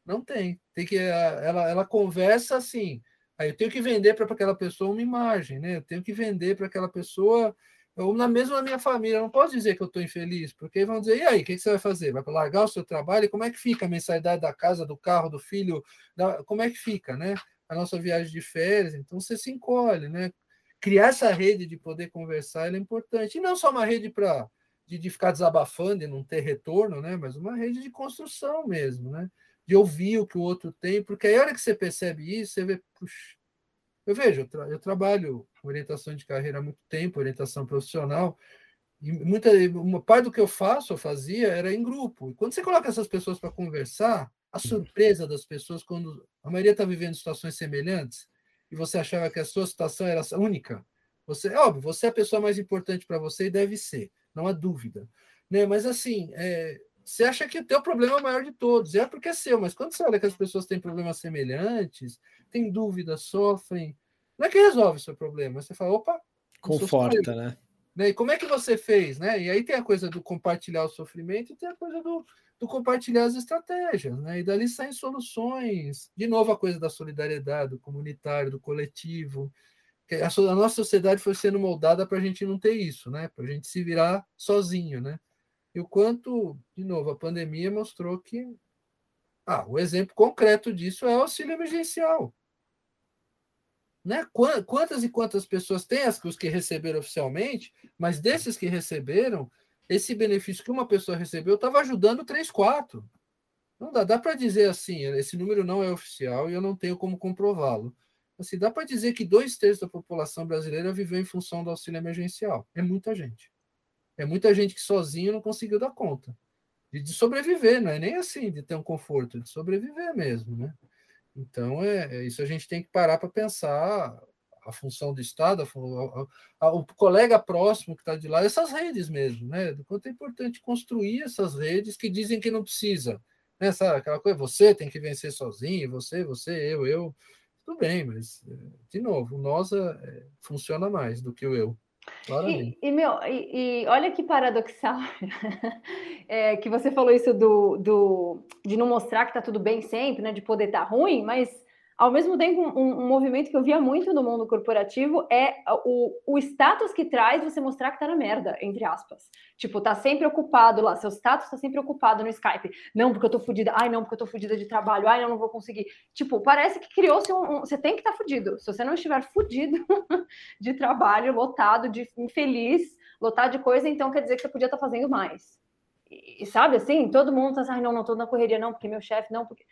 Não tem. Tem que ela, ela conversa assim. Aí eu tenho que vender para aquela pessoa uma imagem, né? Eu tenho que vender para aquela pessoa ou na mesma minha família, eu não posso dizer que eu estou infeliz, porque vão dizer, e aí, o que, você vai fazer? Vai largar o seu trabalho? Como é que fica a mensalidade da casa, do carro, do filho? Da... Como é que fica, né? A nossa viagem de férias, então você se encolhe, né? Criar essa rede de poder conversar é importante. E não só uma rede para de, de, ficar desabafando e não ter retorno, né? mas uma rede de construção mesmo, né? de ouvir o que o outro tem, porque aí a hora que você percebe isso, você vê, puxa, eu vejo, eu, tra eu trabalho orientação de carreira há muito tempo, orientação profissional, e muita, uma parte do que eu faço, eu fazia, era em grupo. E quando você coloca essas pessoas para conversar, a surpresa das pessoas, quando a maioria está vivendo situações semelhantes, e você achava que a sua situação era única, você, é óbvio, você é a pessoa mais importante para você e deve ser, não há dúvida. Né? Mas assim, é, você acha que o teu problema é o maior de todos, é porque é seu, mas quando você olha que as pessoas têm problemas semelhantes, têm dúvidas, sofrem, não é que resolve o seu problema, você fala, opa, conforta, né? né? E como é que você fez, né? E aí tem a coisa do compartilhar o sofrimento e tem a coisa do, do compartilhar as estratégias, né? E dali saem soluções. De novo, a coisa da solidariedade, do comunitário, do coletivo. A, a nossa sociedade foi sendo moldada para a gente não ter isso, né? Para a gente se virar sozinho, né? E o quanto, de novo, a pandemia mostrou que. Ah, o exemplo concreto disso é o auxílio emergencial. Né? Quantas e quantas pessoas têm as os que receberam oficialmente, mas desses que receberam, esse benefício que uma pessoa recebeu estava ajudando três, quatro. Não dá, dá para dizer assim, esse número não é oficial e eu não tenho como comprová-lo. Assim, dá para dizer que dois terços da população brasileira viveu em função do auxílio emergencial. É muita gente. É muita gente que sozinho não conseguiu dar conta. de sobreviver, não é nem assim de ter um conforto, de sobreviver mesmo, né? Então, é, é isso a gente tem que parar para pensar a função do Estado, a, a, o colega próximo que está de lá, essas redes mesmo, né? Do quanto é importante construir essas redes que dizem que não precisa. Né? Essa, aquela coisa, você tem que vencer sozinho, você, você, eu, eu. Tudo bem, mas, é, de novo, o nós é, funciona mais do que o eu. E, e, meu, e, e, olha que paradoxal é, que você falou isso do, do, de não mostrar que está tudo bem sempre, né? De poder estar tá ruim, mas ao mesmo tempo, um, um, movimento que eu via muito no mundo corporativo é o, o status que traz você mostrar que tá na merda, entre aspas. Tipo, tá sempre ocupado lá, seu status tá sempre ocupado no Skype. Não, porque eu tô fodida. Ai, não, porque eu tô fodida de trabalho. Ai, não, não vou conseguir. Tipo, parece que criou-se um, um, Você tem que estar tá fudido. Se você não estiver fudido de trabalho, lotado, de infeliz, lotado de coisa, então quer dizer que você podia estar tá fazendo mais. E, sabe assim, todo mundo tá assim, não, não tô na correria, não, porque meu chefe, não, porque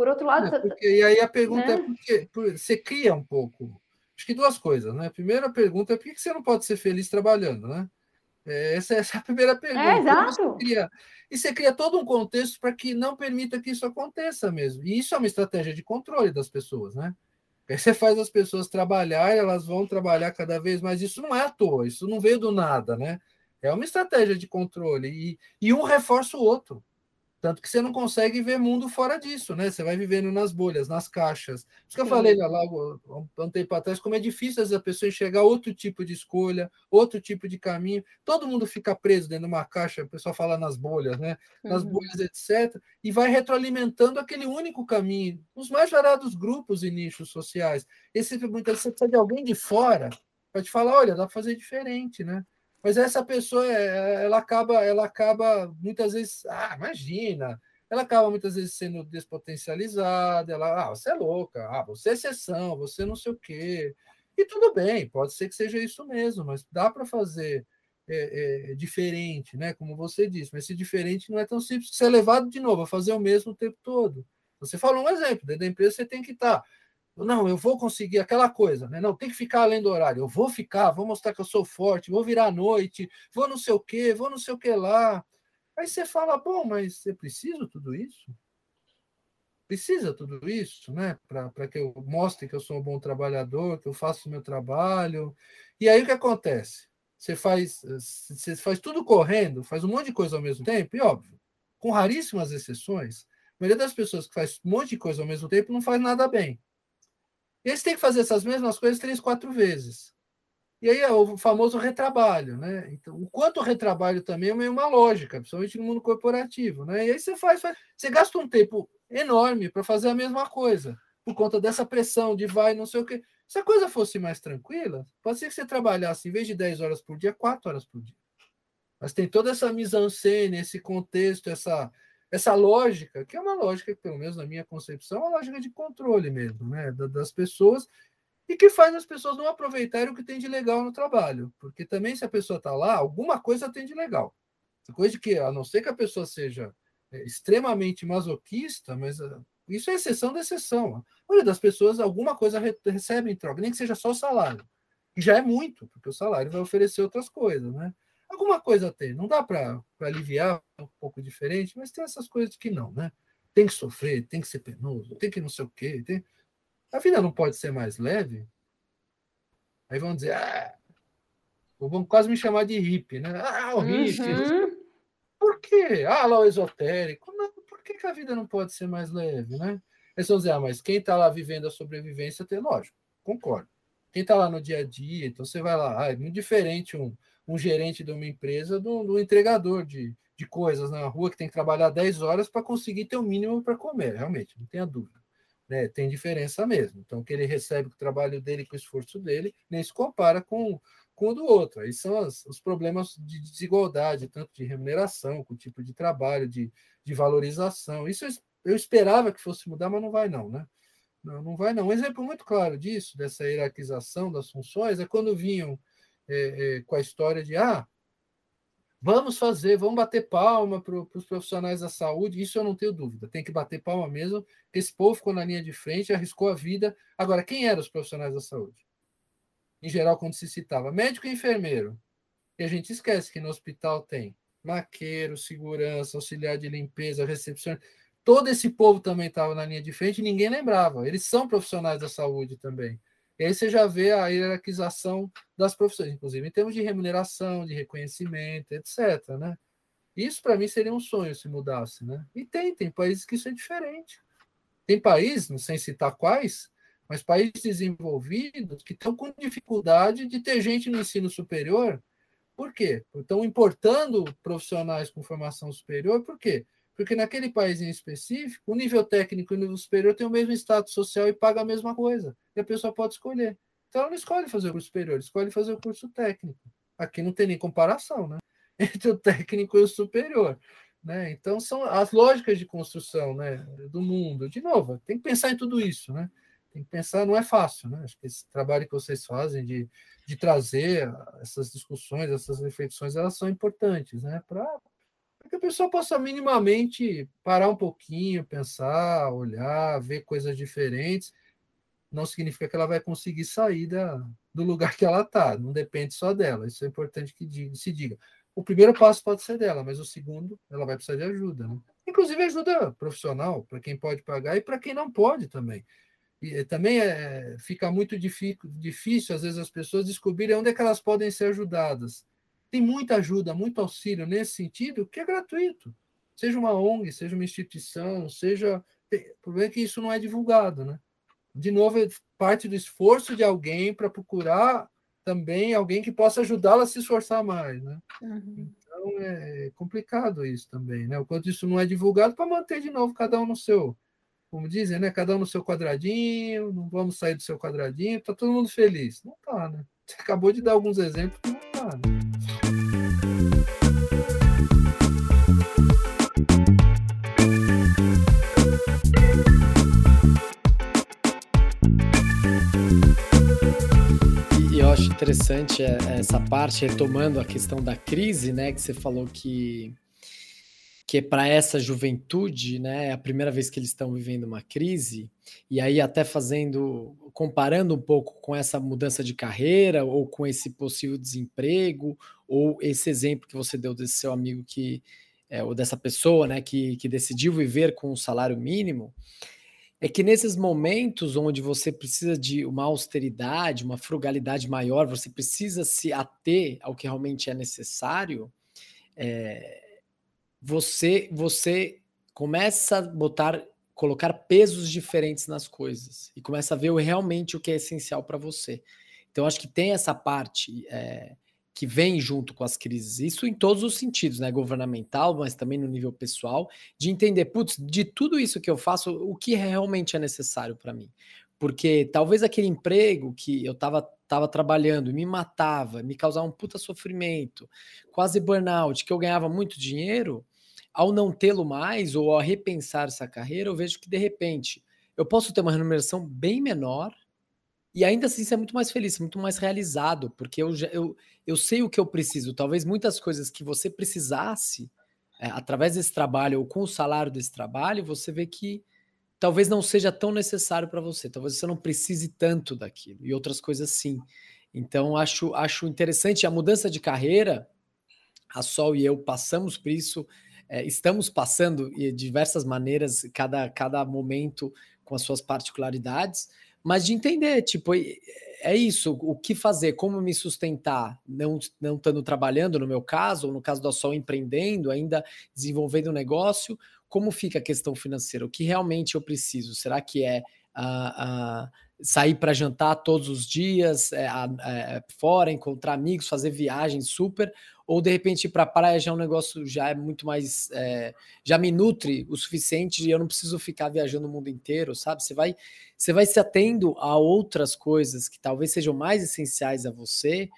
por outro lado. É, porque, e aí a pergunta é né? é porque, porque você cria um pouco. Acho que duas coisas, né? A primeira pergunta é por que você não pode ser feliz trabalhando, né? É, essa, essa é a primeira pergunta. É, exato. Você cria, e você cria todo um contexto para que não permita que isso aconteça mesmo. E isso é uma estratégia de controle das pessoas, né? Aí você faz as pessoas trabalhar, elas vão trabalhar cada vez mais. Isso não é à toa, isso não veio do nada, né? É uma estratégia de controle. E, e um reforça o outro. Tanto que você não consegue ver mundo fora disso, né? Você vai vivendo nas bolhas, nas caixas. Por isso que eu falei lá, lá um tempo atrás, como é difícil a pessoa enxergar outro tipo de escolha, outro tipo de caminho. Todo mundo fica preso dentro de uma caixa, o pessoal fala nas bolhas, né? Nas uhum. bolhas, etc. E vai retroalimentando aquele único caminho, os mais variados grupos e nichos sociais. Esse muitas vezes você precisa de alguém de fora para te falar, olha, dá para fazer diferente, né? Mas essa pessoa, é, ela acaba, ela acaba muitas vezes, ah, imagina, ela acaba muitas vezes sendo despotencializada, ela, ah, você é louca, ah, você é exceção, você não sei o quê. E tudo bem, pode ser que seja isso mesmo, mas dá para fazer é, é, diferente, né? Como você disse, mas esse diferente não é tão simples ser levado de novo a fazer o mesmo o tempo todo. Você falou um exemplo, dentro da empresa você tem que estar não, eu vou conseguir aquela coisa, né? Não, tem que ficar além do horário. Eu vou ficar, vou mostrar que eu sou forte, vou virar à noite, vou não sei o quê, vou não sei o que lá. Aí você fala, bom, mas você precisa tudo isso? Precisa tudo isso, né? Para que eu mostre que eu sou um bom trabalhador, que eu faço o meu trabalho. E aí o que acontece? Você faz, você faz tudo correndo, faz um monte de coisa ao mesmo tempo, e óbvio, com raríssimas exceções, a maioria das pessoas que faz um monte de coisa ao mesmo tempo não faz nada bem. Eles têm que fazer essas mesmas coisas três, quatro vezes. E aí é o famoso retrabalho, né? Então, o quanto retrabalho também é meio uma lógica, principalmente no mundo corporativo, né? E aí você faz, faz você gasta um tempo enorme para fazer a mesma coisa, por conta dessa pressão de vai, não sei o quê. Se a coisa fosse mais tranquila, pode ser que você trabalhasse, em vez de 10 horas por dia, 4 horas por dia. Mas tem toda essa mise-en-scène, esse contexto, essa, essa lógica, que é uma lógica, pelo menos na minha concepção, é uma lógica de controle mesmo, né, das pessoas, e que faz as pessoas não aproveitarem o que tem de legal no trabalho, porque também se a pessoa está lá, alguma coisa tem de legal. Coisa que, a não ser que a pessoa seja é, extremamente masoquista, mas ah, isso é exceção da exceção. A maioria das pessoas, alguma coisa recebe em troca, nem que seja só o salário, que já é muito, porque o salário vai oferecer outras coisas, né? Alguma coisa tem. Não dá para aliviar um pouco diferente, mas tem essas coisas que não, né? Tem que sofrer, tem que ser penoso, tem que não sei o quê. Tem... A vida não pode ser mais leve. Aí vão dizer, ah, vão quase me chamar de hippie, né? Ah, o hippie. Uhum. Por quê? Ah, lá o esotérico. Não, por que, que a vida não pode ser mais leve, né? Eles vão dizer, ah, mas quem está lá vivendo a sobrevivência tem lógico, concordo. Quem está lá no dia a dia, então você vai lá, ah, é muito diferente um, um gerente de uma empresa do, do entregador de, de coisas na rua que tem que trabalhar 10 horas para conseguir ter o mínimo para comer, realmente, não tenha dúvida. Né? Tem diferença mesmo. Então, o que ele recebe com o trabalho dele, com o esforço dele, nem se compara com, com o do outro. Aí são as, os problemas de desigualdade, tanto de remuneração, com o tipo de trabalho, de, de valorização. Isso eu, eu esperava que fosse mudar, mas não vai não, né? Não, não vai não. Um exemplo muito claro disso, dessa hierarquização das funções, é quando vinham é, é, com a história de ah, vamos fazer, vamos bater palma para os profissionais da saúde, isso eu não tenho dúvida, tem que bater palma mesmo, esse povo ficou na linha de frente, arriscou a vida. Agora, quem eram os profissionais da saúde? Em geral, quando se citava médico e enfermeiro, e a gente esquece que no hospital tem maqueiro, segurança, auxiliar de limpeza, recepção. Todo esse povo também estava na linha de frente e ninguém lembrava. Eles são profissionais da saúde também. E aí você já vê a hierarquização das profissões, inclusive em termos de remuneração, de reconhecimento, etc. Né? Isso, para mim, seria um sonho se mudasse. Né? E tem, tem países que isso é diferente. Tem países, não sei citar quais, mas países desenvolvidos que estão com dificuldade de ter gente no ensino superior. Por quê? Estão importando profissionais com formação superior, por quê? Naquele país em específico, o nível técnico e o nível superior tem o mesmo status social e paga a mesma coisa. E a pessoa pode escolher. Então ela não escolhe fazer o curso superior, escolhe fazer o curso técnico. Aqui não tem nem comparação, né? Entre o técnico e o superior. Né? Então são as lógicas de construção né, do mundo. De novo, tem que pensar em tudo isso, né? Tem que pensar, não é fácil, né? Acho que esse trabalho que vocês fazem de, de trazer essas discussões, essas reflexões, elas são importantes, né? Para que a pessoa possa minimamente parar um pouquinho, pensar, olhar, ver coisas diferentes. Não significa que ela vai conseguir sair da, do lugar que ela está, não depende só dela. Isso é importante que diga, se diga. O primeiro passo pode ser dela, mas o segundo, ela vai precisar de ajuda. Né? Inclusive ajuda profissional, para quem pode pagar e para quem não pode também. E também é, fica muito difícil, às vezes, as pessoas descobrirem onde é que elas podem ser ajudadas. Tem muita ajuda, muito auxílio nesse sentido, que é gratuito. Seja uma ONG, seja uma instituição, seja. O problema é que isso não é divulgado, né? De novo, é parte do esforço de alguém para procurar também alguém que possa ajudá-la a se esforçar mais, né? Uhum. Então é complicado isso também, né? O quanto isso não é divulgado para manter de novo cada um no seu, como dizem, né? Cada um no seu quadradinho, não vamos sair do seu quadradinho, tá todo mundo feliz. Não tá, né? Você acabou de dar alguns exemplos que não tá, né? Interessante é, é essa parte, retomando a questão da crise, né? Que você falou que, que é para essa juventude, né? É a primeira vez que eles estão vivendo uma crise, e aí até fazendo, comparando um pouco com essa mudança de carreira, ou com esse possível desemprego, ou esse exemplo que você deu desse seu amigo que, é, ou dessa pessoa, né, que, que decidiu viver com um salário mínimo é que nesses momentos onde você precisa de uma austeridade, uma frugalidade maior, você precisa se ater ao que realmente é necessário, é, você você começa a botar colocar pesos diferentes nas coisas e começa a ver realmente o que é essencial para você. Então acho que tem essa parte é, que vem junto com as crises, isso em todos os sentidos, né? Governamental, mas também no nível pessoal, de entender, putz, de tudo isso que eu faço, o que realmente é necessário para mim. Porque talvez aquele emprego que eu estava tava trabalhando me matava, me causava um puta sofrimento, quase burnout, que eu ganhava muito dinheiro, ao não tê-lo mais ou ao repensar essa carreira, eu vejo que de repente eu posso ter uma remuneração bem menor, e ainda assim ser muito mais feliz, muito mais realizado, porque eu, eu, eu sei o que eu preciso. Talvez muitas coisas que você precisasse, é, através desse trabalho ou com o salário desse trabalho, você vê que talvez não seja tão necessário para você. Talvez você não precise tanto daquilo. E outras coisas sim. Então, acho, acho interessante a mudança de carreira. A Sol e eu passamos por isso, é, estamos passando de diversas maneiras, cada, cada momento com as suas particularidades mas de entender, tipo, é isso, o que fazer, como me sustentar, não não estando trabalhando, no meu caso, ou no caso do Sol empreendendo, ainda desenvolvendo um negócio, como fica a questão financeira? O que realmente eu preciso? Será que é uh, uh, sair para jantar todos os dias, é, é, fora, encontrar amigos, fazer viagens super, ou de repente ir para a praia já é um negócio já é muito mais é, já me nutre o suficiente e eu não preciso ficar viajando o mundo inteiro, sabe? Você vai você vai se atendo a outras coisas que talvez sejam mais essenciais a você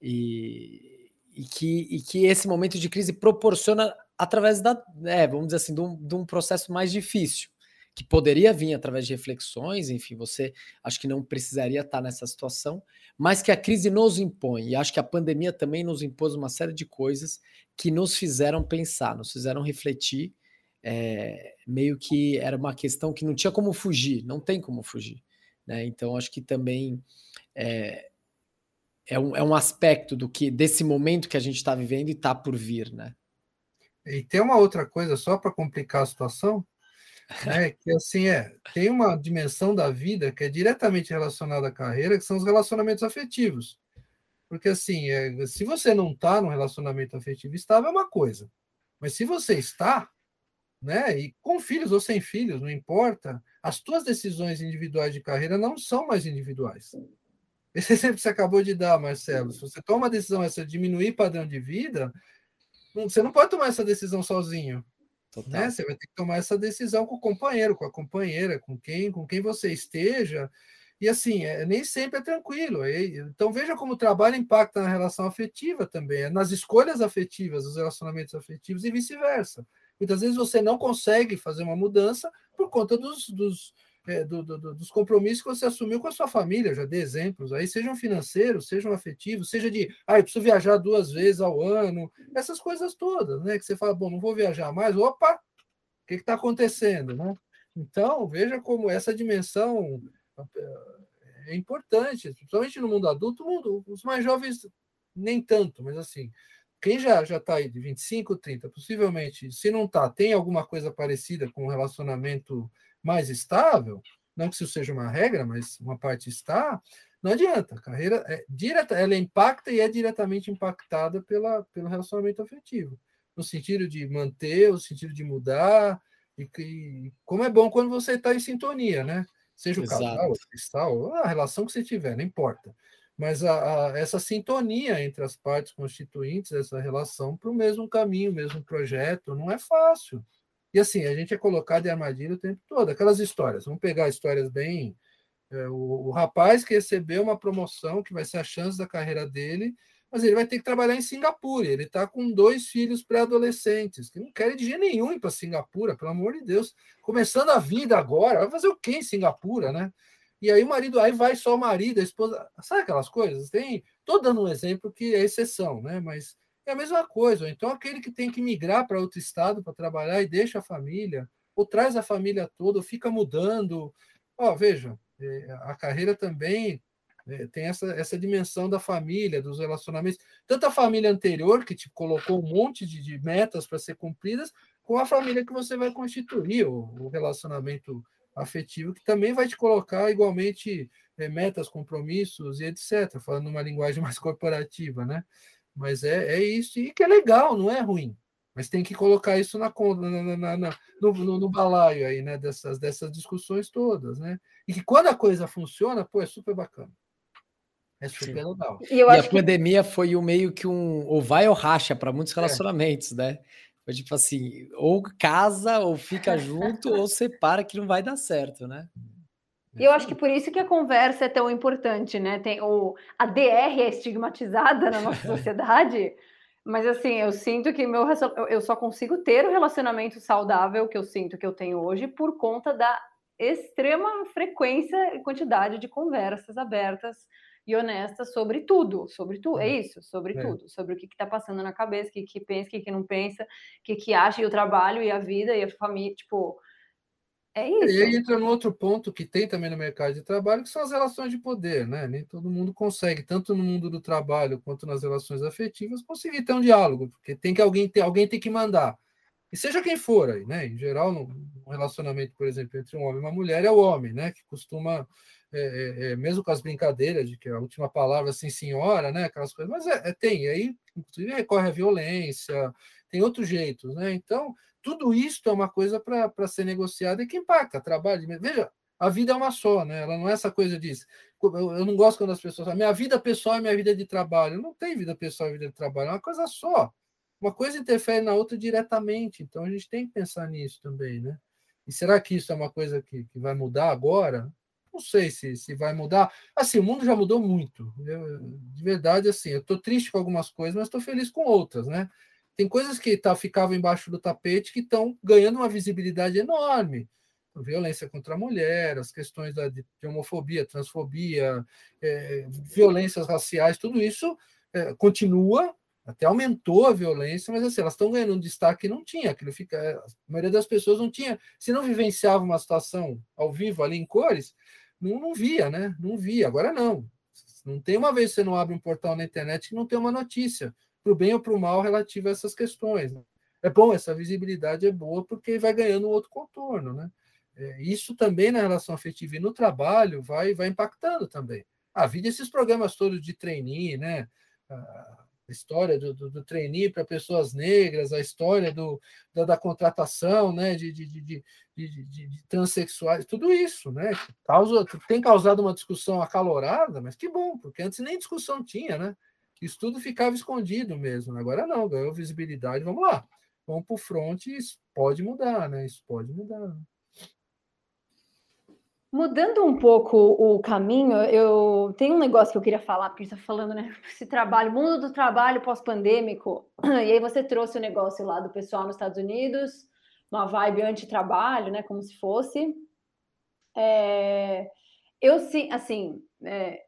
e, e que, e que esse momento de crise proporciona através da, é, vamos dizer assim, de um, de um processo mais difícil que poderia vir através de reflexões, enfim, você acho que não precisaria estar nessa situação, mas que a crise nos impõe, e acho que a pandemia também nos impôs uma série de coisas que nos fizeram pensar, nos fizeram refletir, é, meio que era uma questão que não tinha como fugir, não tem como fugir, né? Então acho que também é, é, um, é um aspecto do que desse momento que a gente está vivendo e está por vir, né? E tem uma outra coisa, só para complicar a situação, né, que assim é, tem uma dimensão da vida que é diretamente relacionada à carreira, que são os relacionamentos afetivos. Porque assim, é, se você não está num relacionamento afetivo estável, é uma coisa. Mas se você está, né, e com filhos ou sem filhos, não importa, as tuas decisões individuais de carreira não são mais individuais. Esse exemplo que você acabou de dar, Marcelo, se você toma a decisão essa de diminuir padrão de vida, você não pode tomar essa decisão sozinho. Né? Você vai ter que tomar essa decisão com o companheiro, com a companheira, com quem, com quem você esteja. E assim, é, nem sempre é tranquilo. Então veja como o trabalho impacta na relação afetiva também, é nas escolhas afetivas, nos relacionamentos afetivos e vice-versa. Muitas vezes você não consegue fazer uma mudança por conta dos, dos, é, do, do, dos compromissos que você assumiu com a sua família, já dei exemplos aí, sejam financeiros, sejam afetivos, seja de, ah, eu preciso viajar duas vezes ao ano, essas coisas todas, né? Que você fala, bom, não vou viajar mais, opa, o que está acontecendo, né? Então, veja como essa dimensão é importante, principalmente no mundo adulto, mundo, os mais jovens nem tanto, mas assim, quem já já está aí de 25, 30, possivelmente, se não está, tem alguma coisa parecida com um relacionamento mais estável, não que isso seja uma regra, mas uma parte está, não adianta. A carreira é direta, ela impacta e é diretamente impactada pela, pelo relacionamento afetivo, no sentido de manter, no sentido de mudar, e, e como é bom quando você está em sintonia, né? Seja o Exato. casal, o cristal, a relação que você tiver, não importa. Mas a, a, essa sintonia entre as partes constituintes dessa relação para o mesmo caminho, o mesmo projeto, não é fácil. E assim, a gente é colocado em armadilha o tempo todo. Aquelas histórias, vamos pegar histórias bem. É, o, o, rapaz que recebeu uma promoção, que vai ser a chance da carreira dele, mas ele vai ter que trabalhar em Singapura. Ele está com dois filhos pré-adolescentes, que não querem de jeito nenhum ir para Singapura, pelo amor de Deus. Começando a vida agora, vai fazer o quê em Singapura, né? E aí o marido, aí vai só o marido, a esposa. Sabe aquelas coisas? Tem. Estou dando um exemplo que é exceção, né? Mas é a mesma coisa. Então, aquele que tem que migrar para outro estado para trabalhar e deixa a família, ou traz a família toda, ou fica mudando. Ó, veja, é, a carreira também é, tem essa, essa dimensão da família, dos relacionamentos. Tanto a família anterior, que te colocou um monte de, de metas para ser cumpridas, com a família que você vai constituir, o, o relacionamento afetivo, que também vai te colocar igualmente é, metas, compromissos e etc., falando uma linguagem mais corporativa, né? Mas é, é isso, e que é legal, não é ruim. Mas tem que colocar isso na, na, na, na no, no, no, balaio aí, né? Dessas, dessas discussões todas, né? E que quando a coisa funciona, pô, é super bacana. É super Sim. legal. E, e a que... pandemia foi o meio que um ou vai ou racha para muitos é. relacionamentos, é. né? Foi tipo assim, ou casa, ou fica junto, ou separa que não vai dar certo, né? E eu acho que por isso que a conversa é tão importante, né? Tem o a DR é estigmatizada na nossa sociedade, mas assim, eu sinto que meu eu só consigo ter o relacionamento saudável que eu sinto que eu tenho hoje por conta da extrema frequência e quantidade de conversas abertas e honestas sobre tudo, sobre tudo, é isso, sobre é. tudo, sobre o que está passando na cabeça, o que, que pensa, o que, que não pensa, o que, que acha, e o trabalho, e a vida, e a família, tipo, é isso. E aí entra no outro ponto que tem também no mercado de trabalho, que são as relações de poder, né? Nem todo mundo consegue, tanto no mundo do trabalho quanto nas relações afetivas, conseguir ter um diálogo, porque tem que alguém ter, alguém tem que mandar. E seja quem for aí, né? Em geral, no relacionamento, por exemplo, entre um homem e uma mulher, é o homem, né? Que costuma, é, é, é, mesmo com as brincadeiras de que a última palavra assim, senhora, né? Aquelas coisas, mas é, é tem, e aí, inclusive, recorre à violência, tem outros jeitos, né? Então, tudo isso é uma coisa para ser negociada e que impacta trabalho. Veja, a vida é uma só, né? Ela não é essa coisa disso. Eu, eu não gosto quando as pessoas falam, minha vida pessoal é minha vida de trabalho. Não tem vida pessoal e vida de trabalho, é uma coisa só. Uma coisa interfere na outra diretamente. Então a gente tem que pensar nisso também, né? E será que isso é uma coisa que, que vai mudar agora? Não sei se, se vai mudar. Assim, o mundo já mudou muito. Eu, de verdade, assim, eu estou triste com algumas coisas, mas estou feliz com outras, né? Tem coisas que tá, ficavam embaixo do tapete que estão ganhando uma visibilidade enorme. Violência contra a mulher, as questões da, de homofobia, transfobia, é, violências raciais, tudo isso é, continua, até aumentou a violência, mas assim, elas estão ganhando um destaque que não tinha. Aquilo fica, a maioria das pessoas não tinha, se não vivenciava uma situação ao vivo ali em cores, não, não via, né? Não via. Agora não. Não tem uma vez que você não abre um portal na internet que não tem uma notícia para o bem ou para o mal relativo a essas questões. Né? é bom, essa visibilidade é boa porque vai ganhando outro contorno, né? É, isso também na relação afetiva e no trabalho vai, vai impactando também. A vida, esses programas todos de trainee, né? A história do, do, do trainee para pessoas negras, a história do, da, da contratação né? de, de, de, de, de, de transexuais, tudo isso, né? Causa, tem causado uma discussão acalorada, mas que bom, porque antes nem discussão tinha, né? Isso tudo ficava escondido mesmo. Agora não, ganhou visibilidade, vamos lá. Vamos para o front, isso pode mudar, né? Isso pode mudar. Mudando um pouco o caminho, eu tenho um negócio que eu queria falar, porque está falando, né? Esse trabalho, mundo do trabalho pós-pandêmico. E aí você trouxe o negócio lá do pessoal nos Estados Unidos, uma vibe anti-trabalho, né? Como se fosse. É, eu sim, assim, é,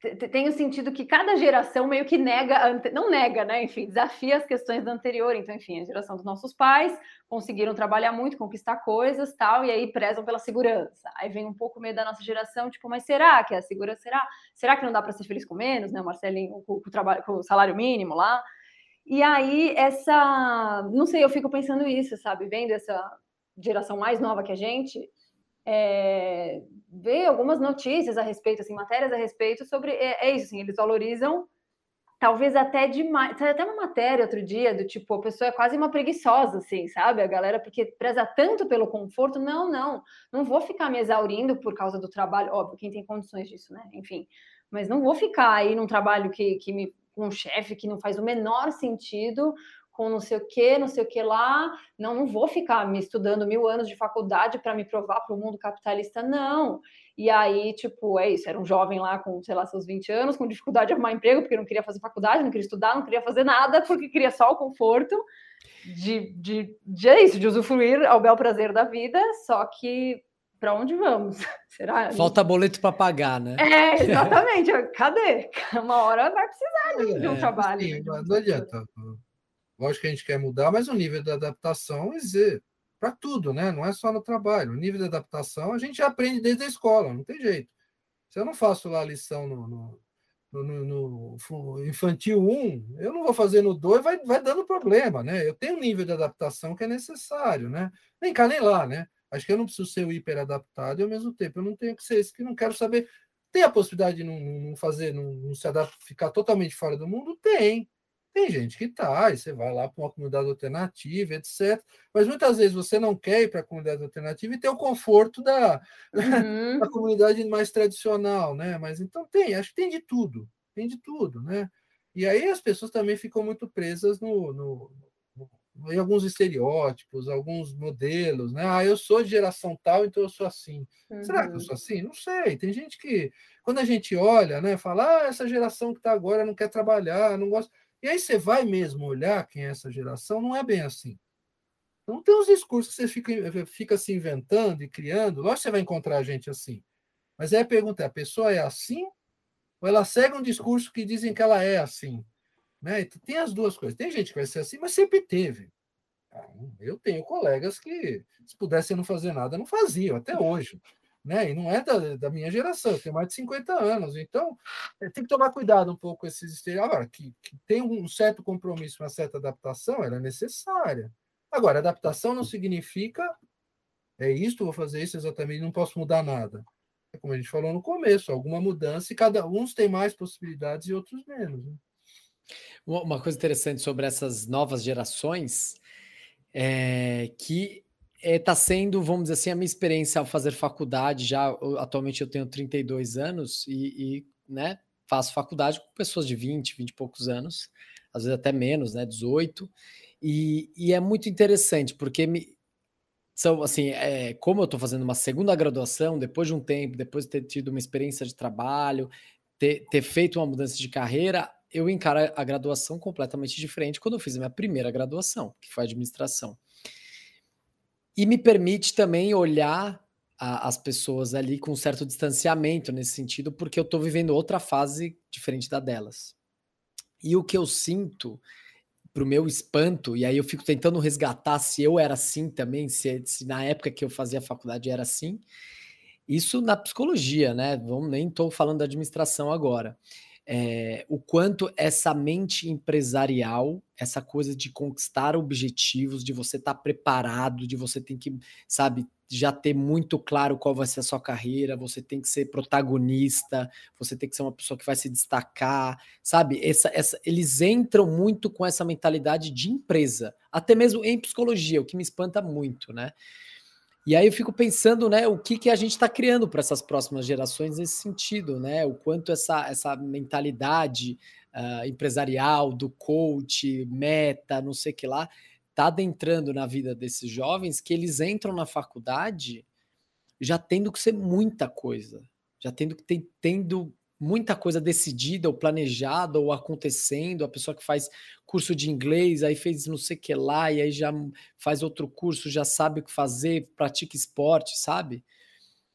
tenho sentido que cada geração meio que nega, não nega, né? Enfim, desafia as questões da anterior. Então, enfim, a geração dos nossos pais conseguiram trabalhar muito, conquistar coisas, tal, e aí prezam pela segurança. Aí vem um pouco meio da nossa geração, tipo, mas será que a segurança será? Será que não dá para ser feliz com menos, né? O Marcelinho com, com, o trabalho, com o salário mínimo lá. E aí essa, não sei, eu fico pensando isso, sabe? Vendo essa geração mais nova que a gente, é, ver algumas notícias a respeito, assim, matérias a respeito sobre. É, é isso, assim, eles valorizam talvez até demais. Até uma matéria outro dia do tipo, a pessoa é quase uma preguiçosa, assim, sabe? A galera, porque preza tanto pelo conforto. Não, não, não vou ficar me exaurindo por causa do trabalho. Óbvio, quem tem condições disso, né? Enfim, mas não vou ficar aí num trabalho que, que me. com um chefe que não faz o menor sentido, com não sei o que, não sei o que lá. Não, não vou ficar me estudando mil anos de faculdade para me provar para o mundo capitalista, não. E aí, tipo, é isso, era um jovem lá com, sei lá, seus 20 anos, com dificuldade de arrumar emprego, porque não queria fazer faculdade, não queria estudar, não queria fazer nada, porque queria só o conforto de, de, de é isso, de usufruir ao bel prazer da vida, só que para onde vamos? Será? Falta boleto para pagar, né? É, exatamente. Cadê? Uma hora vai precisar de, um é, trabalho. Sim, não adianta. Lógico que a gente quer mudar, mas o nível de adaptação é para tudo, né? Não é só no trabalho. O nível de adaptação a gente aprende desde a escola, não tem jeito. Se eu não faço lá a lição no, no, no, no infantil 1, eu não vou fazer no 2, vai, vai dando problema, né? Eu tenho um nível de adaptação que é necessário, né? Nem cá nem lá, né? Acho que eu não preciso ser o hiper adaptado e ao mesmo tempo eu não tenho que ser esse que não quero saber. Tem a possibilidade de não, não fazer, não, não se adaptar, ficar totalmente fora do mundo? Tem. Tem gente que tá, e você vai lá para uma comunidade alternativa, etc. Mas muitas vezes você não quer ir para a comunidade alternativa e ter o conforto da, uhum. da comunidade mais tradicional, né? Mas então tem, acho que tem de tudo, tem de tudo, né? E aí as pessoas também ficam muito presas no, no, no, em alguns estereótipos, alguns modelos, né? Ah, eu sou de geração tal, então eu sou assim. Uhum. Será que eu sou uhum. assim? Não sei. Tem gente que, quando a gente olha, né, fala, ah, essa geração que está agora não quer trabalhar, não gosta. E aí você vai mesmo olhar quem é essa geração, não é bem assim. Então tem uns discursos que você fica, fica se inventando e criando, lógico que você vai encontrar gente assim. Mas aí a pergunta é, a pessoa é assim? Ou ela segue um discurso que dizem que ela é assim? Né? Então, tem as duas coisas. Tem gente que vai ser assim, mas sempre teve. Eu tenho colegas que, se pudessem não fazer nada, não faziam, até hoje né? E não é da, da minha geração, tenho mais de 50 anos. Então, é, tem que tomar cuidado um pouco com esses estereótipos. Agora, que, que tem um certo compromisso, uma certa adaptação, ela é necessária. Agora, adaptação não significa é isto, vou fazer isso exatamente, não posso mudar nada. É como a gente falou no começo, alguma mudança e cada uns tem mais possibilidades e outros menos. Né? Uma coisa interessante sobre essas novas gerações é que está eh, sendo, vamos dizer assim, a minha experiência ao fazer faculdade. Já atualmente eu tenho 32 anos e, e né, faço faculdade com pessoas de 20, 20 e poucos anos, às vezes até menos, né, 18. E, e é muito interessante, porque me, são assim, é, como eu estou fazendo uma segunda graduação, depois de um tempo, depois de ter tido uma experiência de trabalho, ter, ter feito uma mudança de carreira, eu encaro a graduação completamente diferente quando eu fiz a minha primeira graduação, que foi administração. E me permite também olhar a, as pessoas ali com um certo distanciamento nesse sentido, porque eu estou vivendo outra fase diferente da delas. E o que eu sinto, para o meu espanto, e aí eu fico tentando resgatar se eu era assim também, se, se na época que eu fazia faculdade era assim, isso na psicologia, né? Vamos, nem estou falando da administração agora. É, o quanto essa mente empresarial, essa coisa de conquistar objetivos, de você estar tá preparado, de você ter que, sabe, já ter muito claro qual vai ser a sua carreira, você tem que ser protagonista, você tem que ser uma pessoa que vai se destacar, sabe? Essa, essa, eles entram muito com essa mentalidade de empresa, até mesmo em psicologia, o que me espanta muito, né? E aí eu fico pensando, né, o que, que a gente está criando para essas próximas gerações nesse sentido, né? O quanto essa, essa mentalidade uh, empresarial, do coach, meta, não sei que lá, está adentrando na vida desses jovens que eles entram na faculdade já tendo que ser muita coisa, já tendo que ter, tendo muita coisa decidida ou planejada ou acontecendo, a pessoa que faz curso de inglês, aí fez não sei o que lá, e aí já faz outro curso, já sabe o que fazer, pratica esporte, sabe?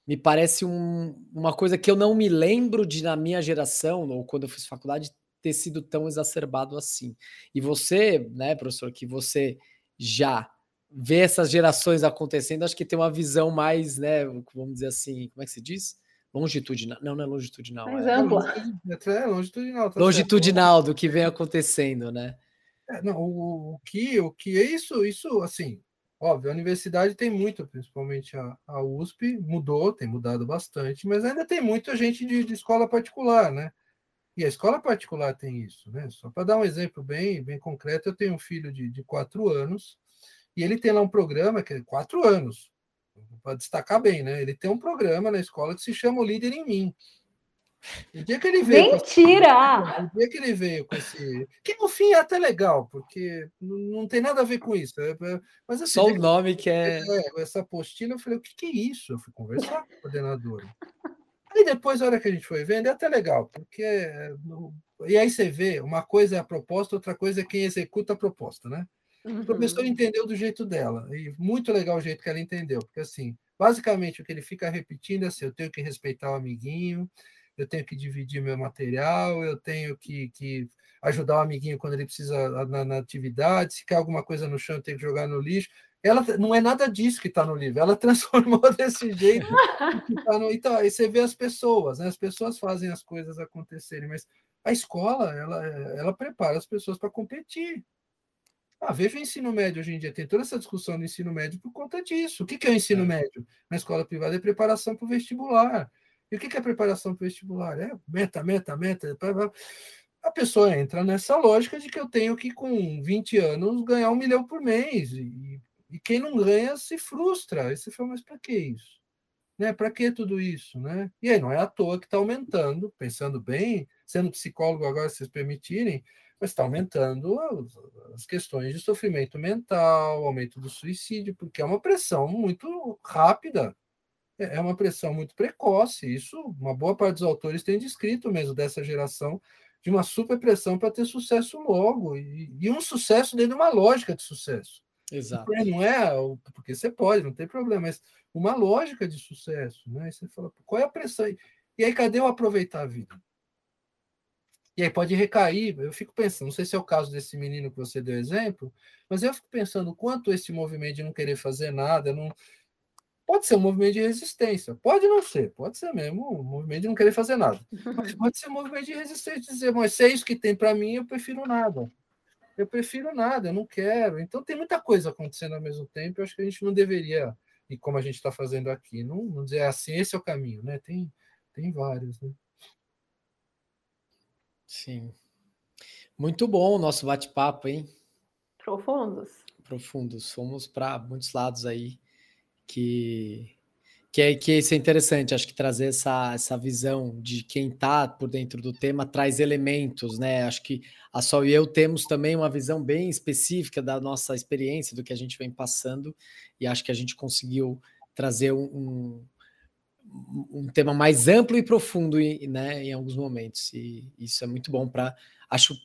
Me parece um, uma coisa que eu não me lembro de na minha geração, ou quando eu fiz faculdade, ter sido tão exacerbado assim. E você, né, professor, que você já vê essas gerações acontecendo, acho que tem uma visão mais, né, vamos dizer assim, como é que se diz? Longitudinal. Não, não é longitudinal. Mais é, ampla. É longitudinal. Tá longitudinal certo. do que vem acontecendo, né? É, não, o, o, que, o que é isso, isso, assim, óbvio, a universidade tem muito, principalmente a, a USP, mudou, tem mudado bastante, mas ainda tem muita gente de, de escola particular, né? E a escola particular tem isso, né? Só para dar um exemplo bem, bem concreto, eu tenho um filho de, de quatro anos, e ele tem lá um programa que é quatro anos, para destacar bem, né? Ele tem um programa na escola que se chama O Líder em Mim. O dia que ele veio. Mentira! Esse, o dia que ele veio com esse. Que no fim é até legal, porque não tem nada a ver com isso. É, é, mas, assim, Só o nome que é... é. Essa apostila, eu falei: o que, que é isso? Eu fui conversar com a coordenadora. Aí depois, a hora que a gente foi vendo, é até legal, porque. E aí você vê, uma coisa é a proposta, outra coisa é quem executa a proposta, né? Uhum. O professor entendeu do jeito dela, e muito legal o jeito que ela entendeu, porque assim, basicamente o que ele fica repetindo é assim: eu tenho que respeitar o amiguinho, eu tenho que dividir meu material, eu tenho que, que ajudar o amiguinho quando ele precisa na, na, atividade, se cai alguma coisa no chão, eu tenho que jogar no lixo. Ela não é nada disso que está no livro, ela transformou desse jeito. tá no, então, aí você vê as pessoas, né? as pessoas fazem as coisas acontecerem, mas a escola ela, ela prepara as pessoas para competir. Ah, veja o ensino médio hoje em dia, tem toda essa discussão do ensino médio por conta disso. O que é o ensino é. médio? Na escola privada é preparação para o vestibular. E o que é preparação para o vestibular? É meta, meta, meta. A pessoa entra nessa lógica de que eu tenho que, com 20 anos, ganhar um milhão por mês. E, e quem não ganha se frustra. Aí você fala, mas para que isso? Né? Para que tudo isso? Né? E aí não é à toa que está aumentando, pensando bem, sendo psicólogo agora, se vocês permitirem, mas está aumentando as questões de sofrimento mental, aumento do suicídio, porque é uma pressão muito rápida, é, é uma pressão muito precoce. Isso, uma boa parte dos autores tem descrito mesmo dessa geração de uma super pressão para ter sucesso logo, e, e, um sucesso dentro de uma lógica de sucesso. Exato. Porque não é porque você pode, não tem problema, mas uma lógica de sucesso. Né? E você fala, qual é a pressão? E aí, cadê o aproveitar a vida? E aí pode recair. Eu fico pensando, não sei se é o caso desse menino que você deu exemplo, mas eu fico pensando quanto esse movimento de não querer fazer nada, não. Pode ser um movimento de resistência, pode não ser, pode ser mesmo um movimento de não querer fazer nada. Mas pode ser um movimento de resistência, dizer, mas se é isso que tem para mim, eu prefiro nada. Eu prefiro nada, eu não quero. Então tem muita coisa acontecendo ao mesmo tempo, eu acho que a gente não deveria, e como a gente está fazendo aqui, não, não dizer assim, esse é o caminho, né? Tem, tem vários, né? Sim. Muito bom o nosso bate-papo, hein? Profundos. Profundos. Fomos para muitos lados aí que que é que isso é interessante, acho que trazer essa, essa visão de quem está por dentro do tema traz elementos, né? Acho que a Sol e eu temos também uma visão bem específica da nossa experiência, do que a gente vem passando, e acho que a gente conseguiu trazer um, um tema mais amplo e profundo né, em alguns momentos. E isso é muito bom para. Acho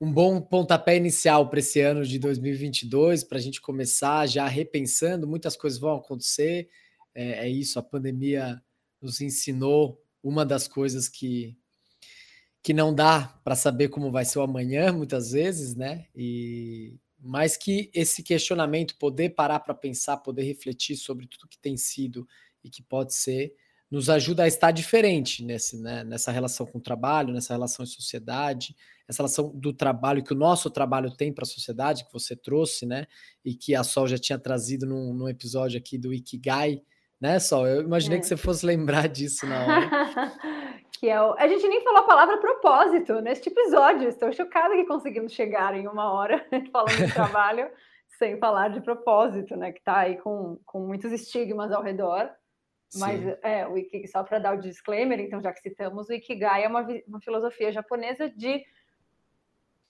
um bom pontapé inicial para esse ano de 2022, para a gente começar já repensando. Muitas coisas vão acontecer. É, é isso, a pandemia nos ensinou uma das coisas que, que não dá para saber como vai ser o amanhã, muitas vezes, né? E mais que esse questionamento, poder parar para pensar, poder refletir sobre tudo que tem sido e que pode ser, nos ajuda a estar diferente nesse, né, nessa relação com o trabalho, nessa relação em sociedade, essa relação do trabalho que o nosso trabalho tem para a sociedade, que você trouxe, né? E que a Sol já tinha trazido num, num episódio aqui do Ikigai, né, Sol? Eu imaginei é. que você fosse lembrar disso na hora. que é o... A gente nem falou a palavra propósito neste episódio. Estou chocada que conseguimos chegar em uma hora falando de trabalho sem falar de propósito, né? Que está aí com, com muitos estigmas ao redor. Mas é, o Ikigai, só para dar o disclaimer, então, já que citamos, o Ikigai é uma, uma filosofia japonesa de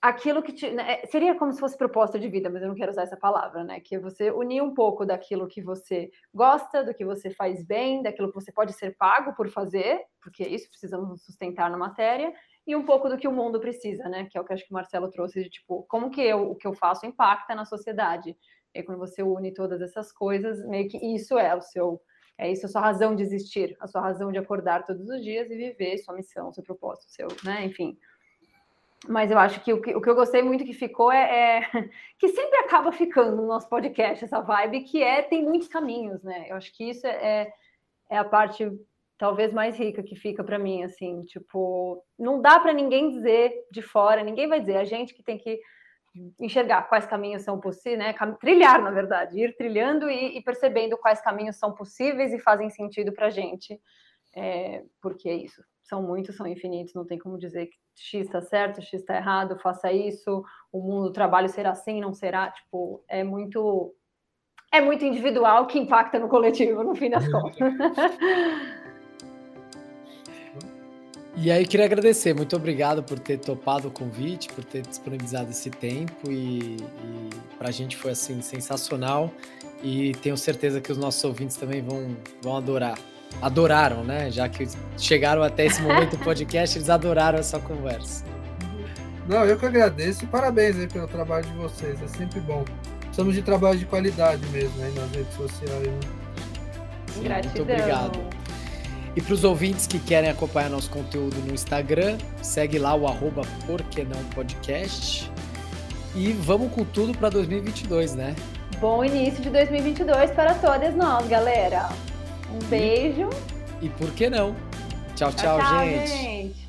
aquilo que te, né, é, seria como se fosse propósito de vida, mas eu não quero usar essa palavra, né? Que é você unir um pouco daquilo que você gosta, do que você faz bem, daquilo que você pode ser pago por fazer, porque é isso precisamos sustentar na matéria, e um pouco do que o mundo precisa, né? Que é o que acho que o Marcelo trouxe de tipo, como que eu, o que eu faço impacta na sociedade. E quando você une todas essas coisas, meio que isso é o seu é isso a sua razão de existir, a sua razão de acordar todos os dias e viver sua missão, seu propósito, seu, né? Enfim. Mas eu acho que o, que o que eu gostei muito que ficou é, é, que sempre acaba ficando no nosso podcast essa vibe, que é tem muitos caminhos, né? Eu acho que isso é, é a parte talvez mais rica que fica para mim, assim, tipo, não dá para ninguém dizer de fora, ninguém vai dizer, a gente que tem que enxergar quais caminhos são possíveis, né? Trilhar, na verdade, ir trilhando e, e, percebendo quais caminhos são possíveis e fazem sentido para a gente. É, porque é isso, são muitos, são infinitos, não tem como dizer que X está certo, X está errado, faça isso, o mundo do trabalho será assim, não será, tipo, é muito é muito individual que impacta no coletivo, no fim das contas. E aí queria agradecer, muito obrigado por ter topado o convite, por ter disponibilizado esse tempo e, e para a gente foi assim sensacional e tenho certeza que os nossos ouvintes também vão, vão adorar. Adoraram, né? Já que chegaram até esse momento do podcast, eles adoraram essa conversa. Não, eu que agradeço e parabéns aí pelo trabalho de vocês, é sempre bom. Somos de trabalho de qualidade mesmo aí nas redes sociais. Né? Sim, muito obrigado. E para os ouvintes que querem acompanhar nosso conteúdo no Instagram, segue lá o arroba Podcast. E vamos com tudo para 2022, né? Bom início de 2022 para todas nós, galera. Um beijo. E, e por que não? Tchau, tchau, tchau gente. gente.